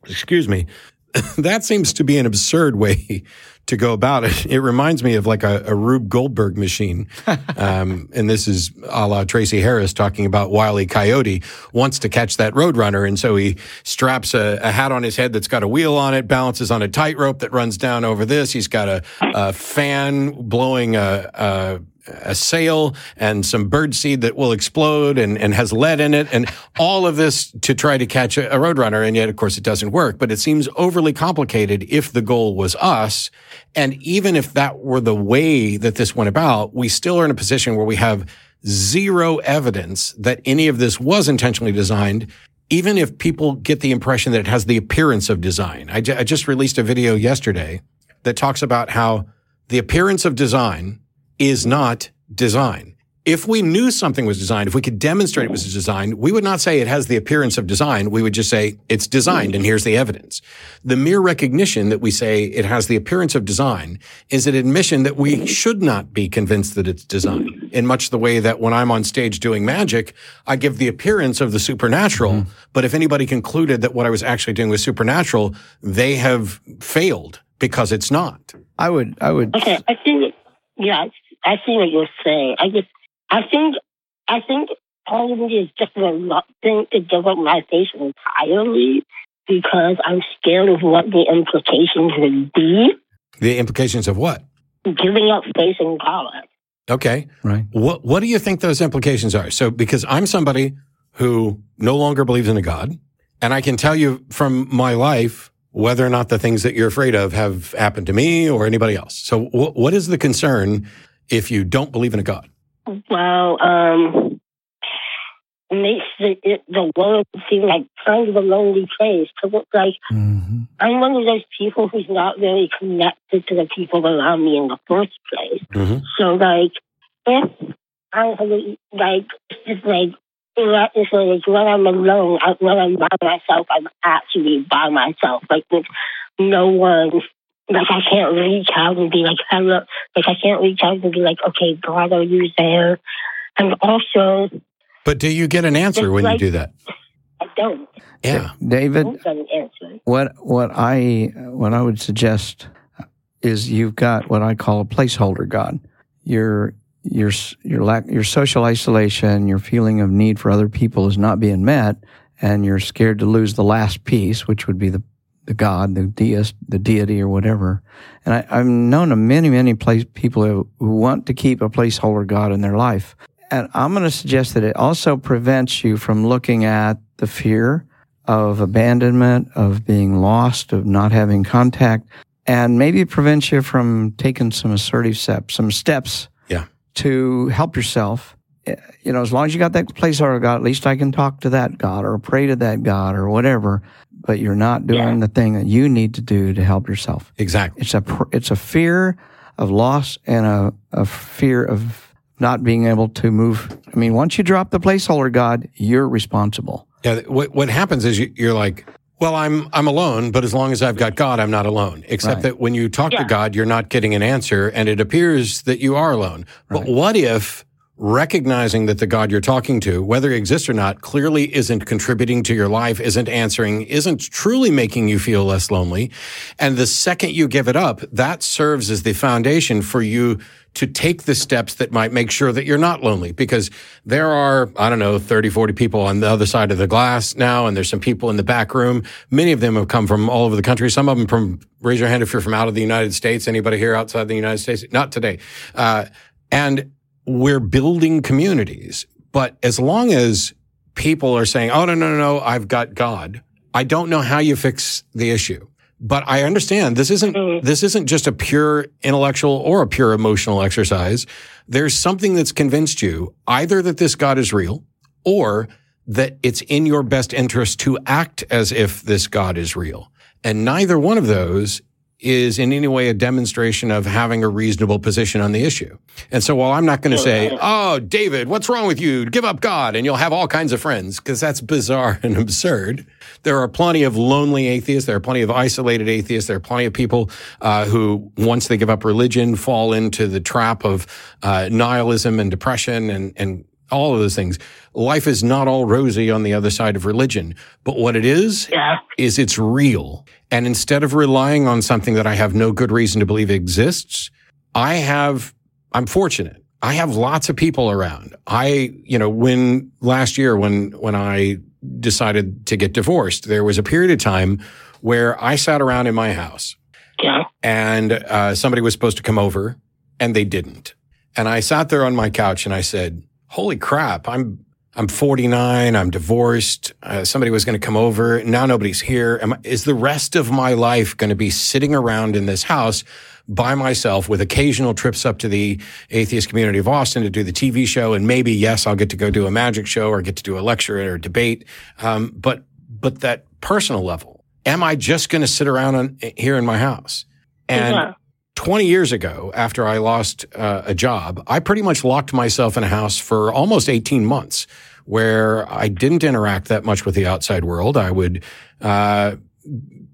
Excuse me. That seems to be an absurd way to go about it. It reminds me of like a, a Rube Goldberg machine. Um, and this is a la Tracy Harris talking about Wile E. Coyote wants to catch that roadrunner. And so he straps a, a hat on his head that's got a wheel on it, balances on a tightrope that runs down over this. He's got a, a fan blowing a, a sail and some bird seed that will explode and, and has lead in it and all of this to try to catch a, a roadrunner. And yet, of course, it doesn't work, but it seems overly complicated if the goal was us. And even if that were the way that this went about, we still are in a position where we have zero evidence that any of this was intentionally designed. Even if people get the impression that it has the appearance of design. I just released a video yesterday that talks about how the appearance of design is not design. If we knew something was designed, if we could demonstrate it was designed, we would not say it has the appearance of design. We would just say it's designed and here's the evidence. The mere recognition that we say it has the appearance of design is an admission that we should not be convinced that it's design in much the way that when I'm on stage doing magic, I give the appearance of the supernatural. Mm-hmm. But if anybody concluded that what I was actually doing was supernatural, they have failed because it's not. I would, I would. Okay, I think, yeah, I see what you're saying. I just, I think, I think part of me is just reluctant to give up my faith entirely because I'm scared of what the implications would be. The implications of what? Giving up faith in God. Okay. Right. What What do you think those implications are? So, because I'm somebody who no longer believes in a God, and I can tell you from my life whether or not the things that you're afraid of have happened to me or anybody else. So, wh- what is the concern if you don't believe in a God? Well, um, it makes the, it, the world seem like kind of a lonely place to look like Mm-hmm. I'm one of those people who's not very connected to the people around me in the first place. Mm-hmm. So, like, if I have, like, it's like, like, it's like when I'm alone, when I'm by myself, I'm actually by myself. Like, with no one, like, I can't reach out and be like, hello. Like, I can't reach out and be like, okay, God, are you there? And also, But do you get an answer It's when you do that? I don't. Yeah. David, I don't get an answer. what what I what I would suggest is you've got what I call a placeholder God. Your your your lack your social isolation, your feeling of need for other people is not being met, and you're scared to lose the last piece, which would be the the God, the deist, the deity, or whatever. And I, I've known of many many place, people who, who want to keep a placeholder God in their life. And I'm going to suggest that it also prevents you from looking at the fear of abandonment, of being lost, of not having contact, and maybe it prevents you from taking some assertive steps, some steps Yeah. to help yourself. Eh, You know, as long as you got that placeholder God, at least I can talk to that God or pray to that God or whatever. But you're not doing the thing that you need to do to help yourself. Exactly. It's a it's a fear of loss and a, a fear of not being able to move. I mean, once you drop the placeholder God, you're responsible. Yeah. What What happens is you, you're like, well, I'm I'm alone, but as long as I've got God, I'm not alone. Except Right. that when you talk to God, you're not getting an answer, and it appears that you are alone. But what if recognizing that the God you're talking to, whether he exists or not, clearly isn't contributing to your life, isn't answering, isn't truly making you feel less lonely, and the second you give it up, that serves as the foundation for you to take the steps that might make sure that you're not lonely because there are, I don't know, 30, 40 people on the other side of the glass now. And there's some people in the back room. Many of them have come from all over the country. Some of them from, raise your hand if you're from out of the United States. Anybody here outside the United States? Not today. Uh, and we're building communities. But as long as people are saying, oh, no, no, no, no, I've got God, I don't know how you fix the issue. But I understand this isn't mm-hmm. this isn't just a pure intellectual or a pure emotional exercise. There's something that's convinced you either that this God is real or that it's in your best interest to act as if this God is real. And neither one of those is in any way a demonstration of having a reasonable position on the issue. And so while I'm not going to say, Oh, David, what's wrong with you? Give up God and you'll have all kinds of friends because that's bizarre and absurd. There are plenty of lonely atheists. There are plenty of isolated atheists. There are plenty of people uh, who, once they give up religion, fall into the trap of uh, nihilism and depression and, and all of those things. Life is not all rosy on the other side of religion, but what it is, Yeah. is it's real. And instead of relying on something that I have no good reason to believe exists, I have, I'm fortunate. I have lots of people around. I, you know, when last year, when, when I decided to get divorced, there was a period of time where I sat around in my house Yeah. and uh, somebody was supposed to come over and they didn't. And I sat there on my couch and I said, holy crap, I'm, I'm 49. I'm divorced. Uh, somebody was going to come over. Now nobody's here. Am I, is the rest of my life going to be sitting around in this house by myself with occasional trips up to the atheist community of Austin to do the TV show? And maybe, yes, I'll get to go do a magic show or get to do a lecture or a debate. Um, but, but that personal level, am I just going to sit around on, here in my house? And Yeah. 20 years ago, after I lost uh, a job, I pretty much locked myself in a house for almost 18 months where I didn't interact that much with the outside world. I would uh,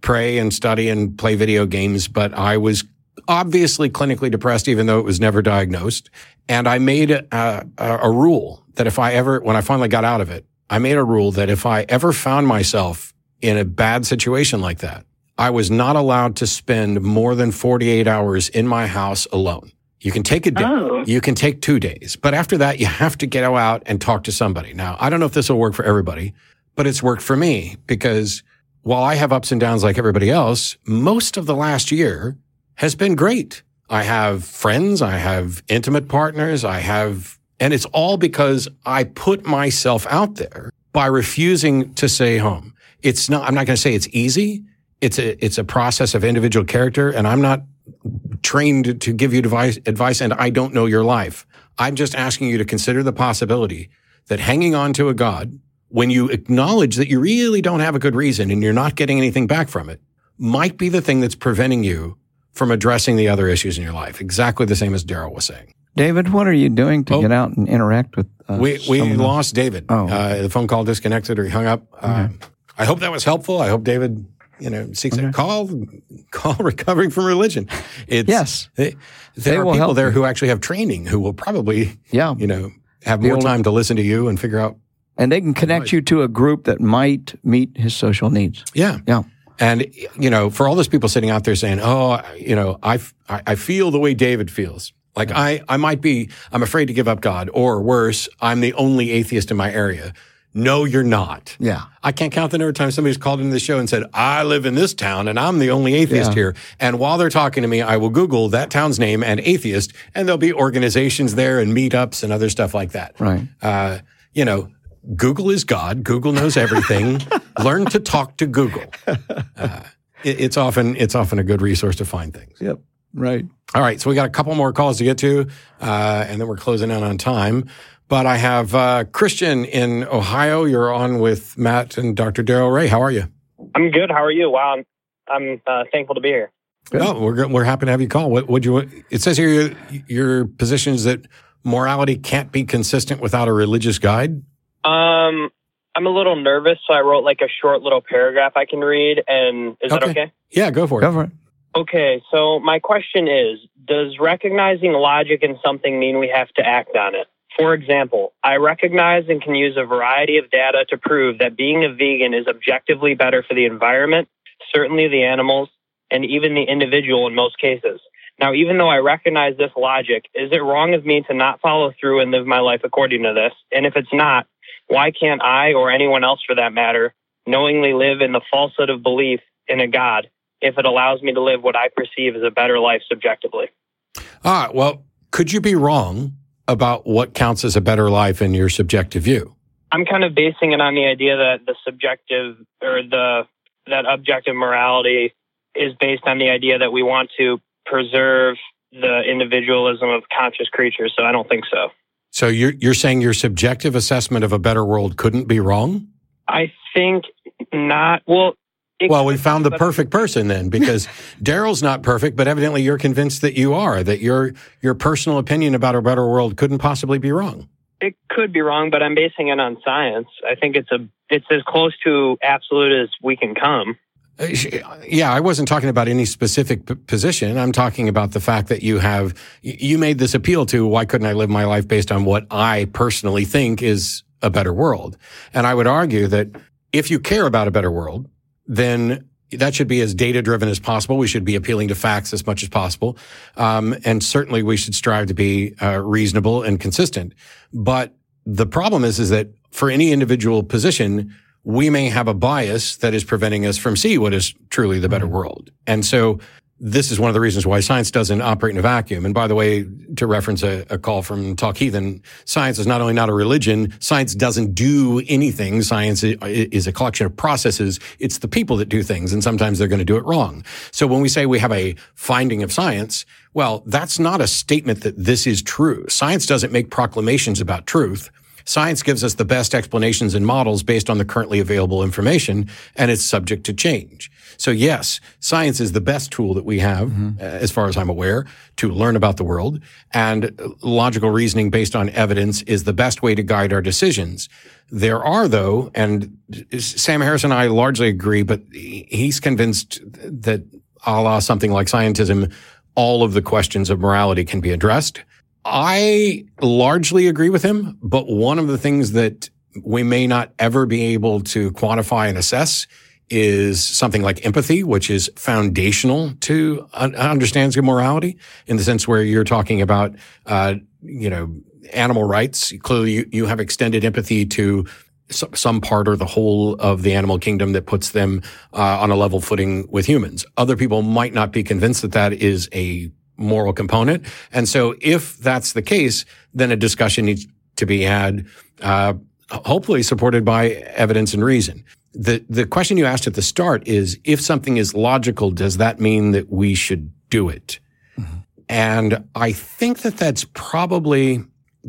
pray and study and play video games, but I was obviously clinically depressed, even though it was never diagnosed. And I made a, a, a rule that if I ever, when I finally got out of it, I made a rule that if I ever found myself in a bad situation like that, I was not allowed to spend more than 48 hours in my house alone. You can take a day, Oh. you can take two days, but after that, you have to get out and talk to somebody. Now, I don't know if this will work for everybody, but it's worked for me because while I have ups and downs like everybody else, most of the last year has been great. I have friends, I have intimate partners, I have, and it's all because I put myself out there by refusing to stay home. It's not, I'm not going to say it's easy. It's a, it's a process of individual character and I'm not trained to give you advice, advice and I don't know your life. I'm just asking you to consider the possibility that hanging on to a God when you acknowledge that you really don't have a good reason and you're not getting anything back from it might be the thing that's preventing you from addressing the other issues in your life. Exactly the same as Darrel was saying. David, what are you doing to get out and interact with? Uh, Oh. we we someone lost David. Oh. Uh, the phone call disconnected or he hung up. Uh, I hope that was helpful. I hope David, you know, seeks a call, call recovering from religion. It's, Yes. Eh, they, They there are people there you. who actually have training who will probably, yeah, you know, have Be more to- time to listen to you and figure out. and they can connect you to a group that might meet his social needs. Yeah. Yeah. And, you know, for all those people sitting out there saying, oh, you know, I I feel the way David feels. Like I, I might be, I'm afraid to give up God or worse, I'm the only atheist in my area. No, you're not. Yeah. I can't count the number of times somebody's called into the show and said, I live in this town and I'm the only atheist Yeah. here. And while they're talking to me, I will Google that town's name and atheist, and there'll be organizations there and meetups and other stuff like that. Right. Uh, you know, Google is God. Google knows everything. Learn to talk to Google. Uh, it- it's often it's often a good resource to find things. Yep. Right. All right, so we got a couple more calls to get to, uh, and then we're closing in on time. But I have uh, Christian in Ohio. You're on with Matt and Dr. Darrel Ray. How are you? I'm good. How are you? Wow, I'm, I'm uh, thankful to be here. Oh, we're we're happy to have you call. What would you? It says here your, your position is that morality can't be consistent without a religious guide. Um, I'm a little nervous, so I wrote like a short little paragraph I can read. And is that okay? Yeah, go for it. Go for it. Okay, so my question is Does recognizing logic in something mean we have to act on it? For example, I recognize and can use a variety of data to prove that being a vegan is objectively better for the environment, certainly the animals, and even the individual in most cases. Now, even though I recognize this logic, is it wrong of me to not follow through and live my life according to this? And if it's not, why can't I or anyone else for that matter knowingly live in the falsehood of belief in a God if it allows me to live what I perceive as a better life subjectively? Ah, well, could you be wrong about what counts as a better life in your subjective view? I'm kind of basing it on the idea that the subjective or the that objective morality is based on the idea that we want to preserve the individualism of conscious creatures. So I don't think so. So you're you're saying your subjective assessment of a better world couldn't be wrong? I think not. Well, Well, we found the perfect person then, because Darrel's not perfect, but evidently you're convinced that you are. That your your personal opinion about a better world couldn't possibly be wrong. It could be wrong, but I'm basing it on science. I think it's a it's as close to absolute as we can come. Uh, Yeah, I wasn't talking about any specific p- position. I'm talking about the fact that you have you made this appeal to why couldn't I live my life based on what I personally think is a better world? And I would argue that if you care about a better world, then that should be as data driven as possible. We should be appealing to facts as much as possible. Um, and certainly we should strive to be uh, reasonable and consistent. But the problem is, is that for any individual position, we may have a bias that is preventing us from seeing what is truly the better world. And so this is one of the reasons why science doesn't operate in a vacuum. And by the way, to reference a, a call from Talk Heathen, science is not only not a religion, science doesn't do anything. Science is a collection of processes. It's the people that do things, and sometimes they're going to do it wrong. So when we say we have a finding of science, well, that's not a statement that this is true. Science doesn't make proclamations about truth. Science gives us the best explanations and models based on the currently available information, and it's subject to change. So yes, science is the best tool that we have, uh, as far as I'm aware, to learn about the world. And logical reasoning based on evidence is the best way to guide our decisions. There are, though, and Sam Harris and I largely agree, but he's convinced that a la something like scientism, all of the questions of morality can be addressed. I largely agree with him, but one of the things that we may not ever be able to quantify and assess is something like empathy, which is foundational to un- understands of morality in the sense where you're talking about, uh, you know, animal rights. Clearly, you, you have extended empathy to some part or the whole of the animal kingdom that puts them uh, on a level footing with humans. Other people might not be convinced that that is a moral component. And so if that's the case, then a discussion needs to be had, uh, hopefully supported by evidence and reason. The, the question you asked at the start is if something is logical, does that mean that we should do it? And I think that that's probably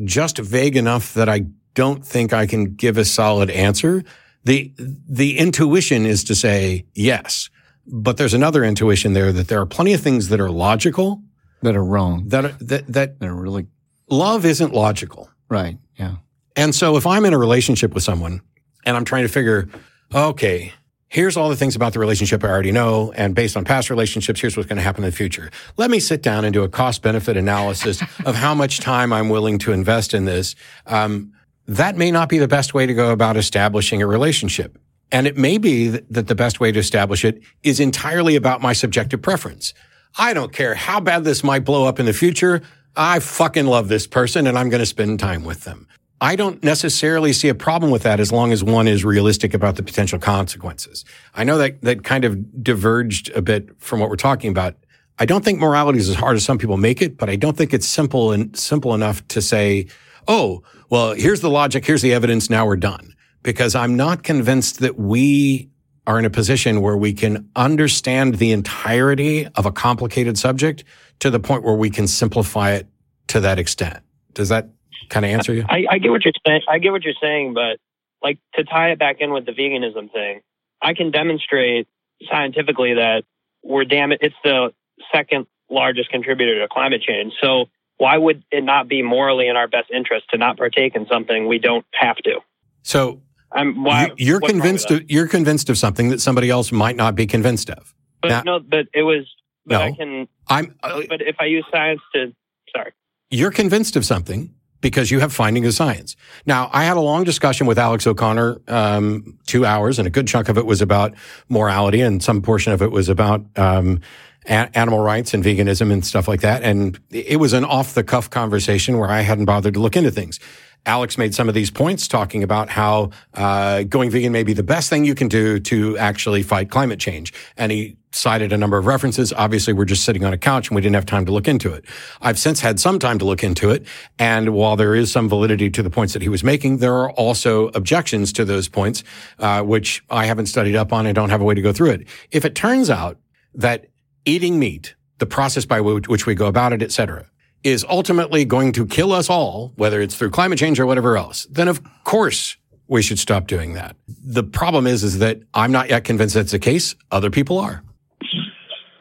just vague enough that I don't think I can give a solid answer. The, the intuition is to say yes, but there's another intuition there that there are plenty of things that are logical that are wrong. that are, that, that They're really love isn't logical. right. Yeah. And so if I'm in a relationship with someone and I'm trying to figure, okay, here's all the things about the relationship I already know. And based on past relationships, here's what's going to happen in the future. Let me sit down and do a cost benefit analysis of how much time I'm willing to invest in this. Um, that may not be the best way to go about establishing a relationship. And it may be that the best way to establish it is entirely about my subjective preference. I don't care how bad this might blow up in the future. I fucking love this person and I'm going to spend time with them. I don't necessarily see a problem with that as long as one is realistic about the potential consequences. I know that that kind of diverged a bit from what we're talking about. I don't think morality is as hard as some people make it, but I don't think it's simple and simple enough to say, "Oh, well, here's the logic, here's the evidence, now we're done." Because I'm not convinced that we are in a position where we can understand the entirety of a complicated subject to the point where we can simplify it to that extent. Does that kind of answer you? I, I get what you're saying. I get what you're saying, but like to tie it back in with the veganism thing, I can demonstrate scientifically that we're damn it. It's the second largest contributor to climate change. So why would it not be morally in our best interest to not partake in something we don't have to? So I'm why you- you're what's wrong with convinced of, you're convinced of something that somebody else might not be convinced of. But Now- no, but it was. But I No. can. I'm uh, But if I use science to, sorry. you're convinced of something because you have findings of science. Now, I had a long discussion with Alex O'Connor, um, two hours, and a good chunk of it was about morality, and some portion of it was about um, a- animal rights and veganism and stuff like that. And it was an off the cuff conversation where I hadn't bothered to look into things. Alex made some of these points talking about how uh, going vegan may be the best thing you can do to actually fight climate change. And he cited a number of references. Obviously, we're just sitting on a couch and we didn't have time to look into it. I've since had some time to look into it. And while there is some validity to the points that he was making, there are also objections to those points, uh, which I haven't studied up on and don't have a way to go through it. If it turns out that eating meat, the process by which, we go about it, et cetera, is ultimately going to kill us all, whether it's through climate change or whatever else, then of course we should stop doing that. The problem is, is that I'm not yet convinced that's the case. Other people are.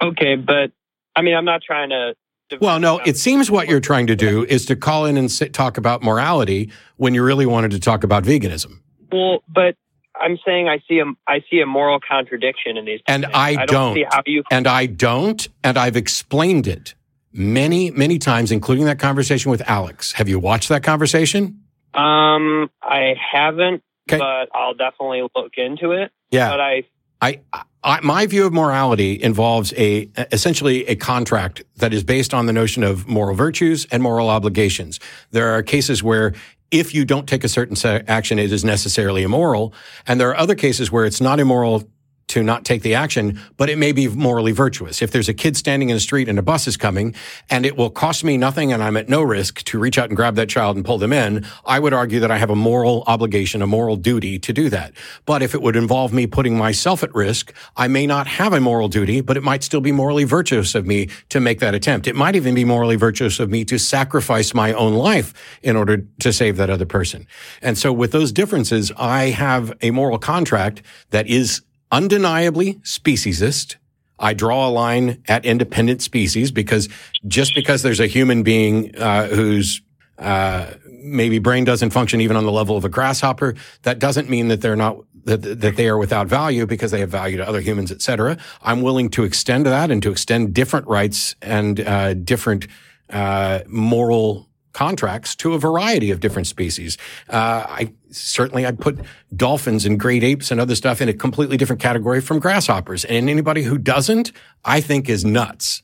Okay, but I mean, I'm not trying to. Well, no, it seems what you're trying to do is to call in and sit, talk about morality when you really wanted to talk about veganism. Well, but I'm saying I see a I see a moral contradiction in these. And things. I don't don't. see how you. And I don't. And I've explained it many, many times, including that conversation with Alex. Have you watched that conversation? Um, I haven't, Okay. but I'll definitely look into it. Yeah. But I I, I, my view of morality involves a essentially a contract that is based on the notion of moral virtues and moral obligations. There are cases where if you don't take a certain action, it is necessarily immoral, and there are other cases where it's not immoral to not take the action, but it may be morally virtuous. If there's a kid standing in the street and a bus is coming and it will cost me nothing and I'm at no risk to reach out and grab that child and pull them in, I would argue that I have a moral obligation, a moral duty to do that. But if it would involve me putting myself at risk, I may not have a moral duty, but it might still be morally virtuous of me to make that attempt. It might even be morally virtuous of me to sacrifice my own life in order to save that other person. And so with those differences, I have a moral contract that is undeniably speciesist. I draw a line at independent species because just because there's a human being uh, whose uh, maybe brain doesn't function even on the level of a grasshopper, that doesn't mean that they're not that that they are without value because they have value to other humans, et cetera. I'm willing to extend that and to extend different rights and uh, different uh, moral contracts to a variety of different species. Uh, I certainly I'd put dolphins and great apes and other stuff in a completely different category from grasshoppers. And anybody who doesn't, I think is nuts.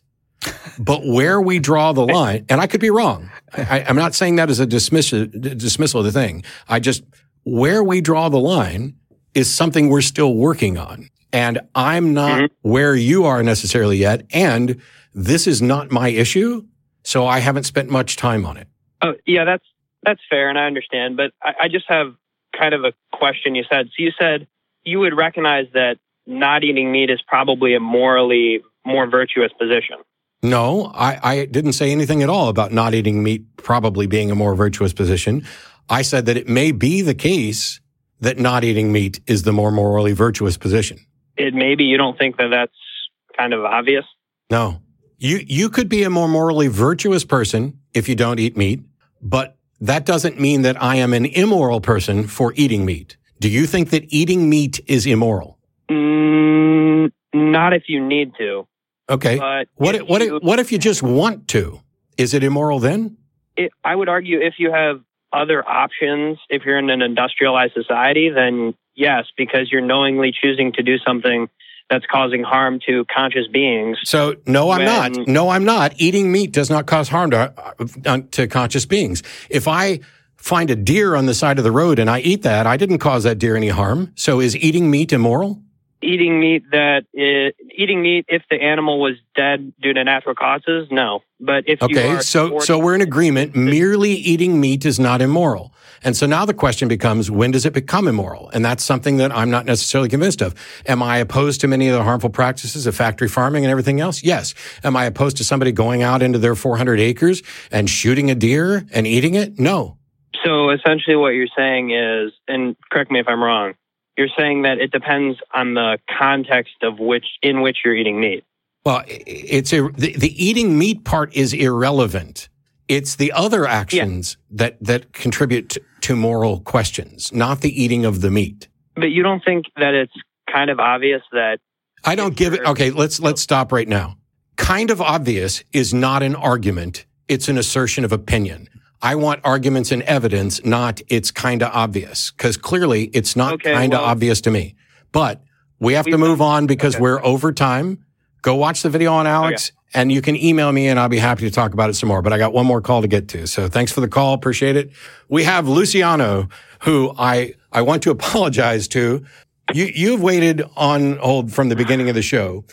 But where we draw the line, and I could be wrong. I, I'm not saying that as a dismiss- dismissal of the thing. I just, where we draw the line is something we're still working on. And I'm not mm-hmm. where you are necessarily yet. And this is not my issue. So I haven't spent much time on it. Oh, yeah, that's that's fair, and I understand. But I, I just have kind of a question. You said so. You said you would recognize that not eating meat is probably a morally more virtuous position. No, I, I didn't say anything at all about not eating meat probably being a more virtuous position. I said that it may be the case that not eating meat is the more morally virtuous position. It maybe you don't think that that's kind of obvious. No. You you could be a more morally virtuous person if you don't eat meat, but that doesn't mean that I am an immoral person for eating meat. Do you think that eating meat is immoral? Mm, not if you need to. Okay. But what if what you- if, what if you just want to? Is it immoral then? it, I would argue if you have other options, if you're in an industrialized society, then yes, because you're knowingly choosing to do something that's causing harm to conscious beings. So no, I'm When- not. No, I'm not. Eating meat does not cause harm to uh, to conscious beings. If I find a deer on the side of the road and I eat that, I didn't cause that deer any harm. So is eating meat immoral? Eating meat that i eating meat if the animal was dead due to natural causes, no. But if you Okay, so so we're in agreement. Merely eating meat is not immoral. And so now the question becomes, when does it become immoral? And that's something that I'm not necessarily convinced of. Am I opposed to many of the harmful practices of factory farming and everything else? Yes. Am I opposed to somebody going out into their 400 acres and shooting a deer and eating it? No. So essentially, what you're saying is, and correct me if I'm wrong, you're saying that it depends on the context of which in which you're eating meat. Well, it's the, the eating meat part is irrelevant. It's the other actions that that contribute to, moral questions, not the eating of the meat. But you don't think that it's kind of obvious that I don't give it. Okay, let's let's stop right now. Kind of obvious is not an argument. It's an assertion of opinion. I want arguments and evidence, not it's kind of obvious, because clearly it's not Okay, kind of well- obvious to me. But we have to move on because we're over time. Go watch the video on Alex, and you can email me, and I'll be happy to talk about it some more. But I got one more call to get to, so thanks for the call. Appreciate it. We have Luciano, who I I want to apologize to. You you've waited on hold from the beginning of the show,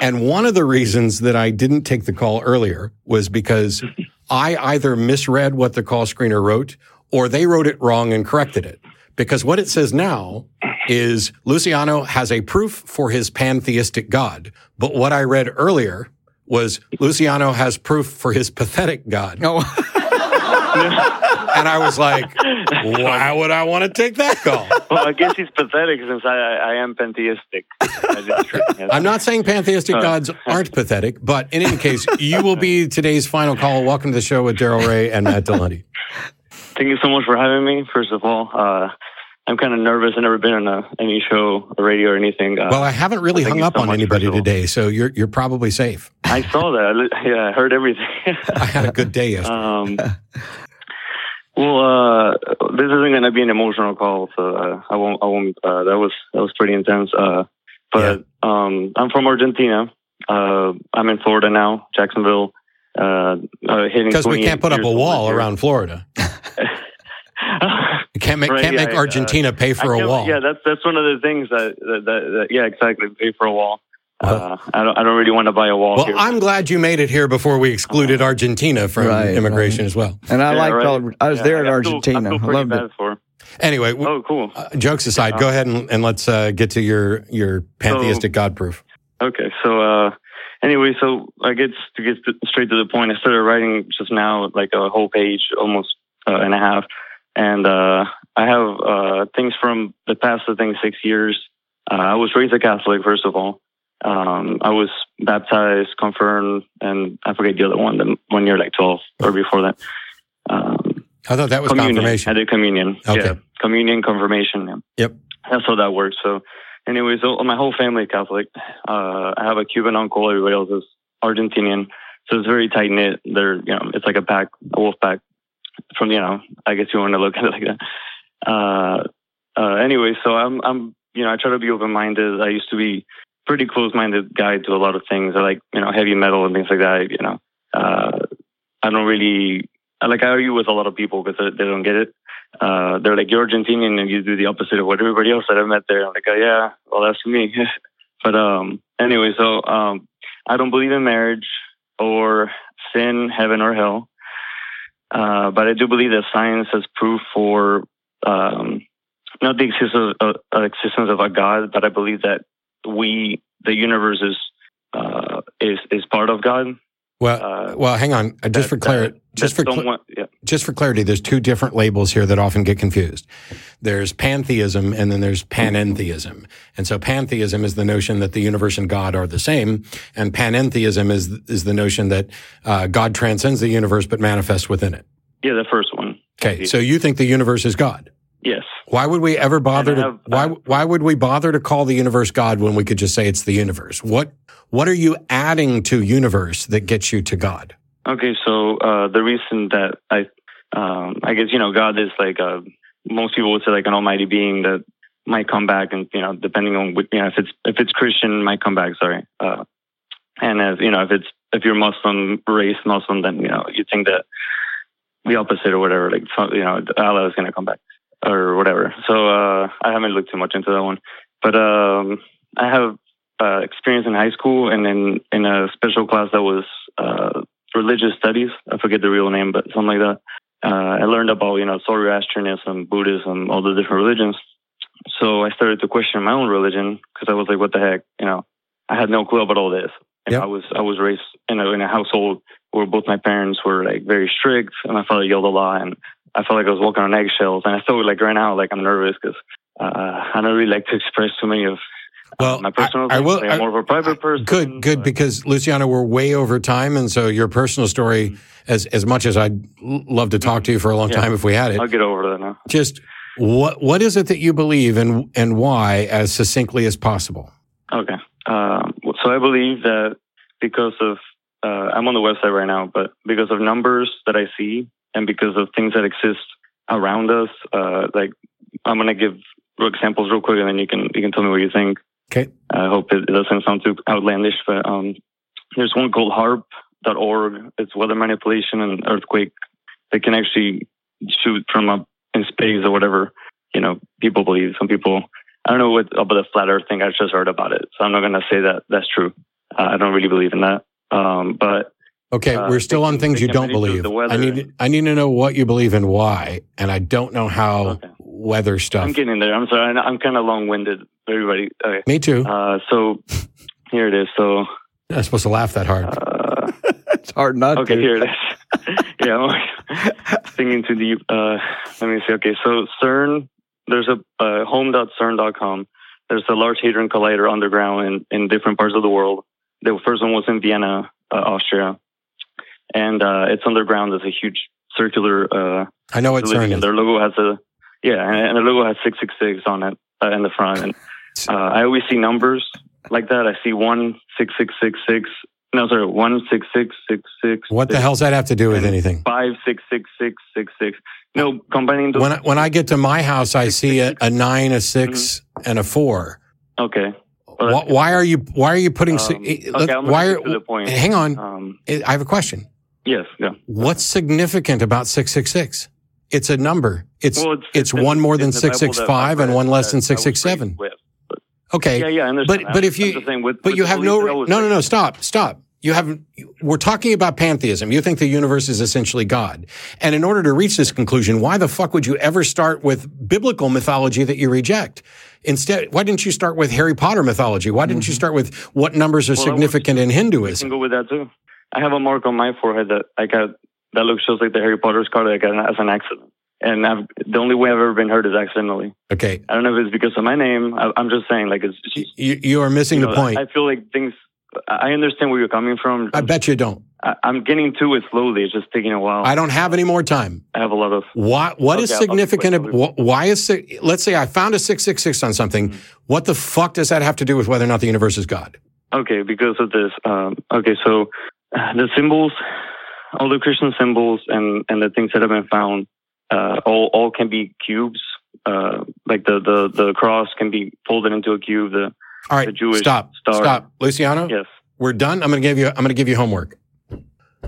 and one of the reasons that I didn't take the call earlier was because I either misread what the call screener wrote, or they wrote it wrong and corrected it. Because what it says now is Luciano has a proof for his pantheistic God. But what I read earlier was Luciano has proof for his pathetic God. No. and I was like, why would I want to take that call? well, I guess he's pathetic since I, I, I am pantheistic. I just tricked him. I'm not saying pantheistic Uh, gods aren't pathetic, but in any case, you will be today's final call. Welcome to the show with Darrel Ray and Matt Dillahunty. Thank you so much for having me. First of all, uh, I'm kind of nervous. I've never been on a, any show, or radio, or anything. Uh, Well, I haven't really thank hung up so on anybody today, so you're you're probably safe. I saw that. Yeah, I heard everything. I had a good day yesterday. Um, well, uh, this isn't going to be an emotional call, so uh, I won't. I won't. Uh, that was that was pretty intense. Uh, but um, I'm from Argentina. Uh, I'm in Florida now, Jacksonville. Uh, uh, hitting Because we can't put up a wall around Florida. You can't make Right, can't yeah, make I- Argentina pay for I a can't- wall. Yeah, that's that's one of the things that that, that, that yeah, exactly. Pay for a wall. Uh, I don't I don't really want to buy a wall Well, here. I'm glad you made it here before we excluded Argentina from Right, immigration as well. And I Yeah, liked right. all, I was Yeah, there in I feel- Argentina. I feel I loved it. for. Anyway, Oh, cool. uh, jokes aside, go ahead and, and let's uh, get to your your pantheistic God proof. Okay, so uh, anyway, so I get to get straight to the point. I started writing just now, like a whole page, almost uh, and a half, and uh, I have uh, things from the past, I think, six years. Uh, I was raised a Catholic, first of all. Um, I was baptized, confirmed, and I forget the other one, the one year like twelve or before that. Um, I thought that was communion. confirmation. I did communion. Okay. Yeah, communion, confirmation. Yeah. Yep. That's how that works. So, anyway, so my whole family is Catholic. Uh, I have a Cuban uncle. Everybody else is Argentinian. So it's very tight knit. They're, you know, it's like a pack, a wolf pack. From you know, I guess you want to look at it like that. Uh, uh, anyway, so I'm I'm you know I try to be open minded. I used to be pretty close minded guy to a lot of things. I like you know heavy metal and things like that. You know, uh, I don't really like I argue with a lot of people because they, don't get it. Uh, they're like you're Argentinian and you do the opposite of what everybody else that I met there. I'm like, oh, yeah, well that's me. but um, anyway, so um, I don't believe in marriage or sin, heaven or hell. Uh, but I do believe that science has proof for um, not the existence of, uh, existence of a God, but I believe that we, the universe, is uh, is is part of God. Well, well, hang on. Uh, Just for clarity, just for cl- someone- yeah. just for clarity, there's two different labels here that often get confused. There's pantheism and then there's panentheism. And so pantheism is the notion that the universe and God are the same, and panentheism is is the notion that uh, God transcends the universe but manifests within it. Yeah, the first one. Okay, so you think the universe is God? Yes. Why would we ever bother I to have- why why would we bother to call the universe God when we could just say it's the universe? What what are you adding to universe that gets you to God? Okay, so uh, the reason that I, um, I guess you know, God is like uh, most people would say like an almighty being that might come back, and you know, depending on you know, if it's if it's Christian, might come back. Sorry, uh, and if you know, if it's if you're Muslim, race Muslim, then you know, you think that the opposite or whatever, like you know, Allah is going to come back or whatever. So uh, I haven't looked too much into that one, but um, I have uh, experience in high school and then in a special class that was uh, religious studies. I forget the real name, but something like that. Uh, I learned about you know Zoroastrianism, Buddhism, all the different religions. So I started to question my own religion because I was like, what the heck, you know, I had no clue about all this. And I was I was raised in a in a household where both my parents were like very strict, and my father yelled a lot, and I felt like I was walking on eggshells. And I felt like right now, like I'm nervous because uh, I don't really like to express too many of uh, my personal I things. will- I'm more of a private person. Good, good, because Luciano, we're way over time, and so your personal story, as as much as I'd love to talk to you for a long Yeah. time if we had it, I'll get over that now. just what what is it that you believe and and why as succinctly as possible? Okay. Um, so I believe that because of, uh, I'm on the website right now, but because of numbers that I see and because of things that exist around us, uh, like I'm going to give examples real quick and then you can, you can tell me what you think. Okay. I hope it, doesn't sound too outlandish, but, um, there's one called harp.org. It's weather manipulation and earthquake. They can actually shoot from up in space or whatever, you know, people believe. Some people, I don't know what about the flat earth thing. I just heard about it. So I'm not going to say that that's true. Uh, I don't really believe in that. Um, but Okay, Uh, we're still on things you don't believe. I need I need to know what you believe and why, and I don't know how weather stuff. I'm getting there. I'm sorry. I'm- I'm kind of long winded. Everybody. Okay. Me too. Uh, so here it is. So You're not supposed to laugh that hard. it's hard not okay, to. here it is. yeah, I'm thinking too deep. Uh, let me see. Okay, so CERN, there's a uh, home.cern.com. There's a Large Hadron Collider underground in, in different parts of the world. The first one was in Vienna, uh, Austria, and uh, it's underground. There's a huge circular. Uh, I know what facility, CERN is. Their logo has a yeah, and, and their logo has six six six on it uh, in the front. And uh, I always see numbers like that. I see one six six six six. No, sorry, one six six six six. What the hell's that have to do with anything? Five six six six six six. No, combining those. When I, when I get to my house, I see a, a nine, a 6 and a four. okay. Why, why are you Why are you putting? Um, eh, okay, why are? the point. Hang on. Um, I have a question. yes, yeah. What's significant about six six six? It's a number. It's Well, it's, it's- one more than six six five and one less that than six six seven. was six six raised seven. with. Okay. Yeah, yeah, I understand. But but if you with- but with you have no that I re- was no no no stop stop. You haven't. We're talking about pantheism. You think the universe is essentially God, and in order to reach this conclusion, why the fuck would you ever start with biblical mythology that you reject? Instead, why didn't you start with Harry Potter mythology? Why didn't you start with what numbers are Mm-hmm. Well, significant in Hinduism? I can go with that too. I have a mark on my forehead that I got that looks just like the Harry Potter scar that got as an accident. And I've, the only way I've ever been hurt is accidentally. Okay, I don't know if it's because of my name. I, I'm just saying, like, it's just, you, you are missing you the point. I feel like things. I understand where you're coming from. I bet you don't. I, I'm getting to it slowly. It's just taking a while. I don't have any more time. I have a lot of. Why, what is Okay, I'll- significant? ab- Why is, let's say I found a 666 on something. Mm-hmm. What the fuck does that have to do with whether or not the universe is God? Okay, because of this. Um, okay, so uh, the symbols. All the Christian symbols and and the things that have been found, uh, all all can be cubes. Uh, like the the the cross can be folded into a cube. The All right, the Jewish stop, star. stop, Luciano. Yes. we're done. I'm going to give you. I'm going to give you homework.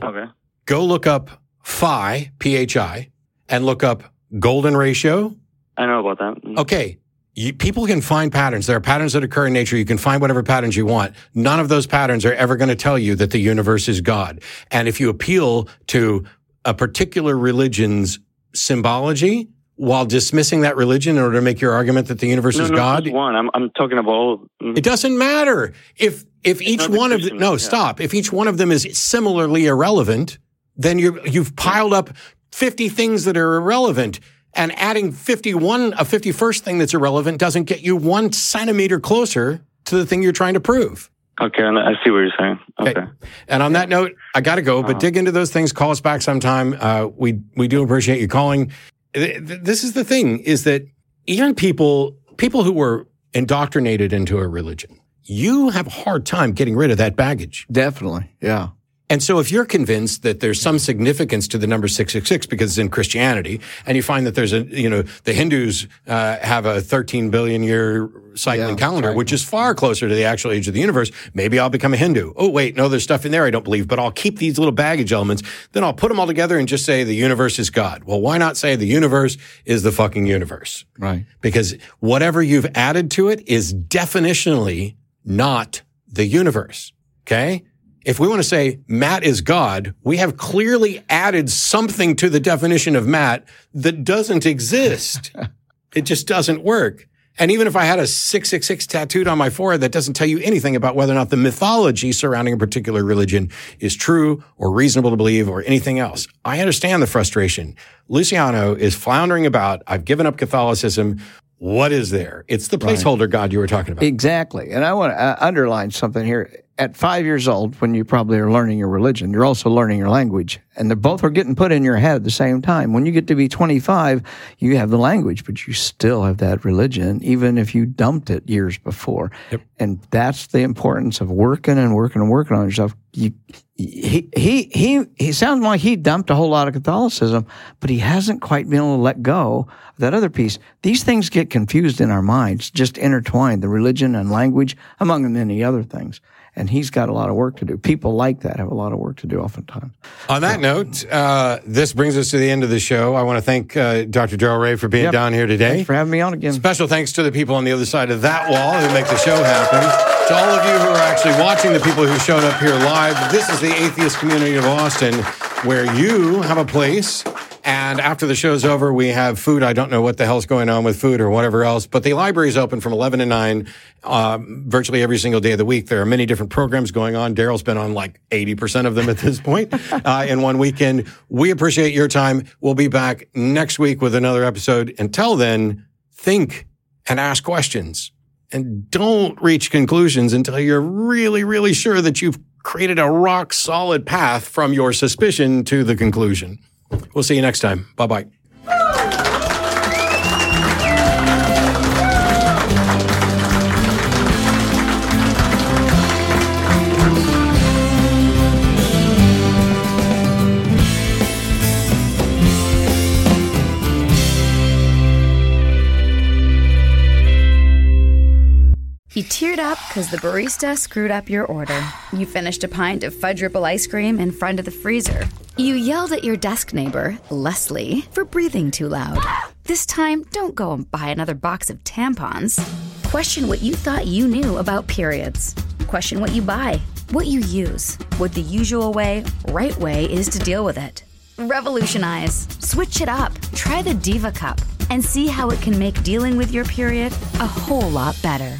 Okay. Go look up phi p h i and look up golden ratio. I know about that. Mm. Okay. You, people can find patterns. There are patterns that occur in nature. You can find whatever patterns you want. None of those patterns are ever going to tell you that the universe is God. And if you appeal to a particular religion's symbology while dismissing that religion in order to make your argument that the universe No, is no, God, one. I'm I'm talking about all. it doesn't matter if if each not the one of them. No, yeah. stop. If each one of them is similarly irrelevant, then you you've piled up fifty things that are irrelevant, and adding fifty one a fifty first thing that's irrelevant doesn't get you one centimeter closer to the thing you're trying to prove. Okay, and I see what you're saying. Okay. And on that note, I got to go, Uh-huh. but dig into those things. Call us back sometime. Uh, we we do appreciate you calling. Th- th- This is the thing: is that even people people who were indoctrinated into a religion, you have a hard time getting rid of that baggage. Definitely, yeah. And so if you're convinced that there's some significance to the number 666 because it's in Christianity, and you find that there's a, you know, the Hindus uh, have a 13 billion year cycling Yeah, calendar, right. which is far closer to the actual age of the universe. Maybe I'll become a Hindu. Oh, wait, no, there's stuff in there I don't believe, but I'll keep these little baggage elements. Then I'll put them all together and just say the universe is God. Well, why not say the universe is the fucking universe? Right. Because whatever you've added to it is definitionally not the universe. Okay. If we want to say Matt is God, we have clearly added something to the definition of Matt that doesn't exist. it just doesn't work. And even if I had a 666 tattooed on my forehead, that doesn't tell you anything about whether or not the mythology surrounding a particular religion is true or reasonable to believe or anything else. I understand the frustration. Luciano is floundering about. I've given up Catholicism. What is there? It's the Right. placeholder God you were talking about. Exactly. And I want to uh, underline something here. At five years old, when you probably are learning your religion, you're also learning your language. And they both are getting put in your head at the same time. When you get to be 25, you have the language, but you still have that religion, even if you dumped it years before. And that's the importance of working and working and working on yourself. You, he, he, he, he sounds like he dumped a whole lot of Catholicism, but he hasn't quite been able to let go of that other piece. These things get confused in our minds, just intertwined, the religion and language, among many other things. And he's got a lot of work to do. People like that have a lot of work to do oftentimes. On that note, uh, this brings us to the end of the show. I want to thank uh, Dr. Darrel Ray for being Yep. down here today. Thanks for having me on again. Special thanks to the people on the other side of that wall who make the show happen. To all of you who are actually watching, the people who showed up here live. This is the atheist community of Austin, where you have a place. And after the show's over, we have food. I don't know what the hell's going on with food or whatever else, but the library is open from 11 to 9 um, virtually every single day of the week. There are many different programs going on. Darrel's been on like 80% of them at this point uh, in one weekend. We appreciate your time. We'll be back next week with another episode. Until then, think and ask questions and don't reach conclusions until you're really, really sure that you've created a rock solid path from your suspicion to the conclusion. We'll see you next time. Bye bye. Teared up because the barista screwed up your order. You finished a pint of fudge ripple ice cream in front of the freezer. You yelled at your desk neighbor, Leslie, for breathing too loud. This time, don't go and buy another box of tampons. Question what you thought you knew about periods. Question what you buy, what you use, what the usual way, right way is to deal with it. Revolutionize. Switch it up. Try the Diva Cup and see how it can make dealing with your period a whole lot better.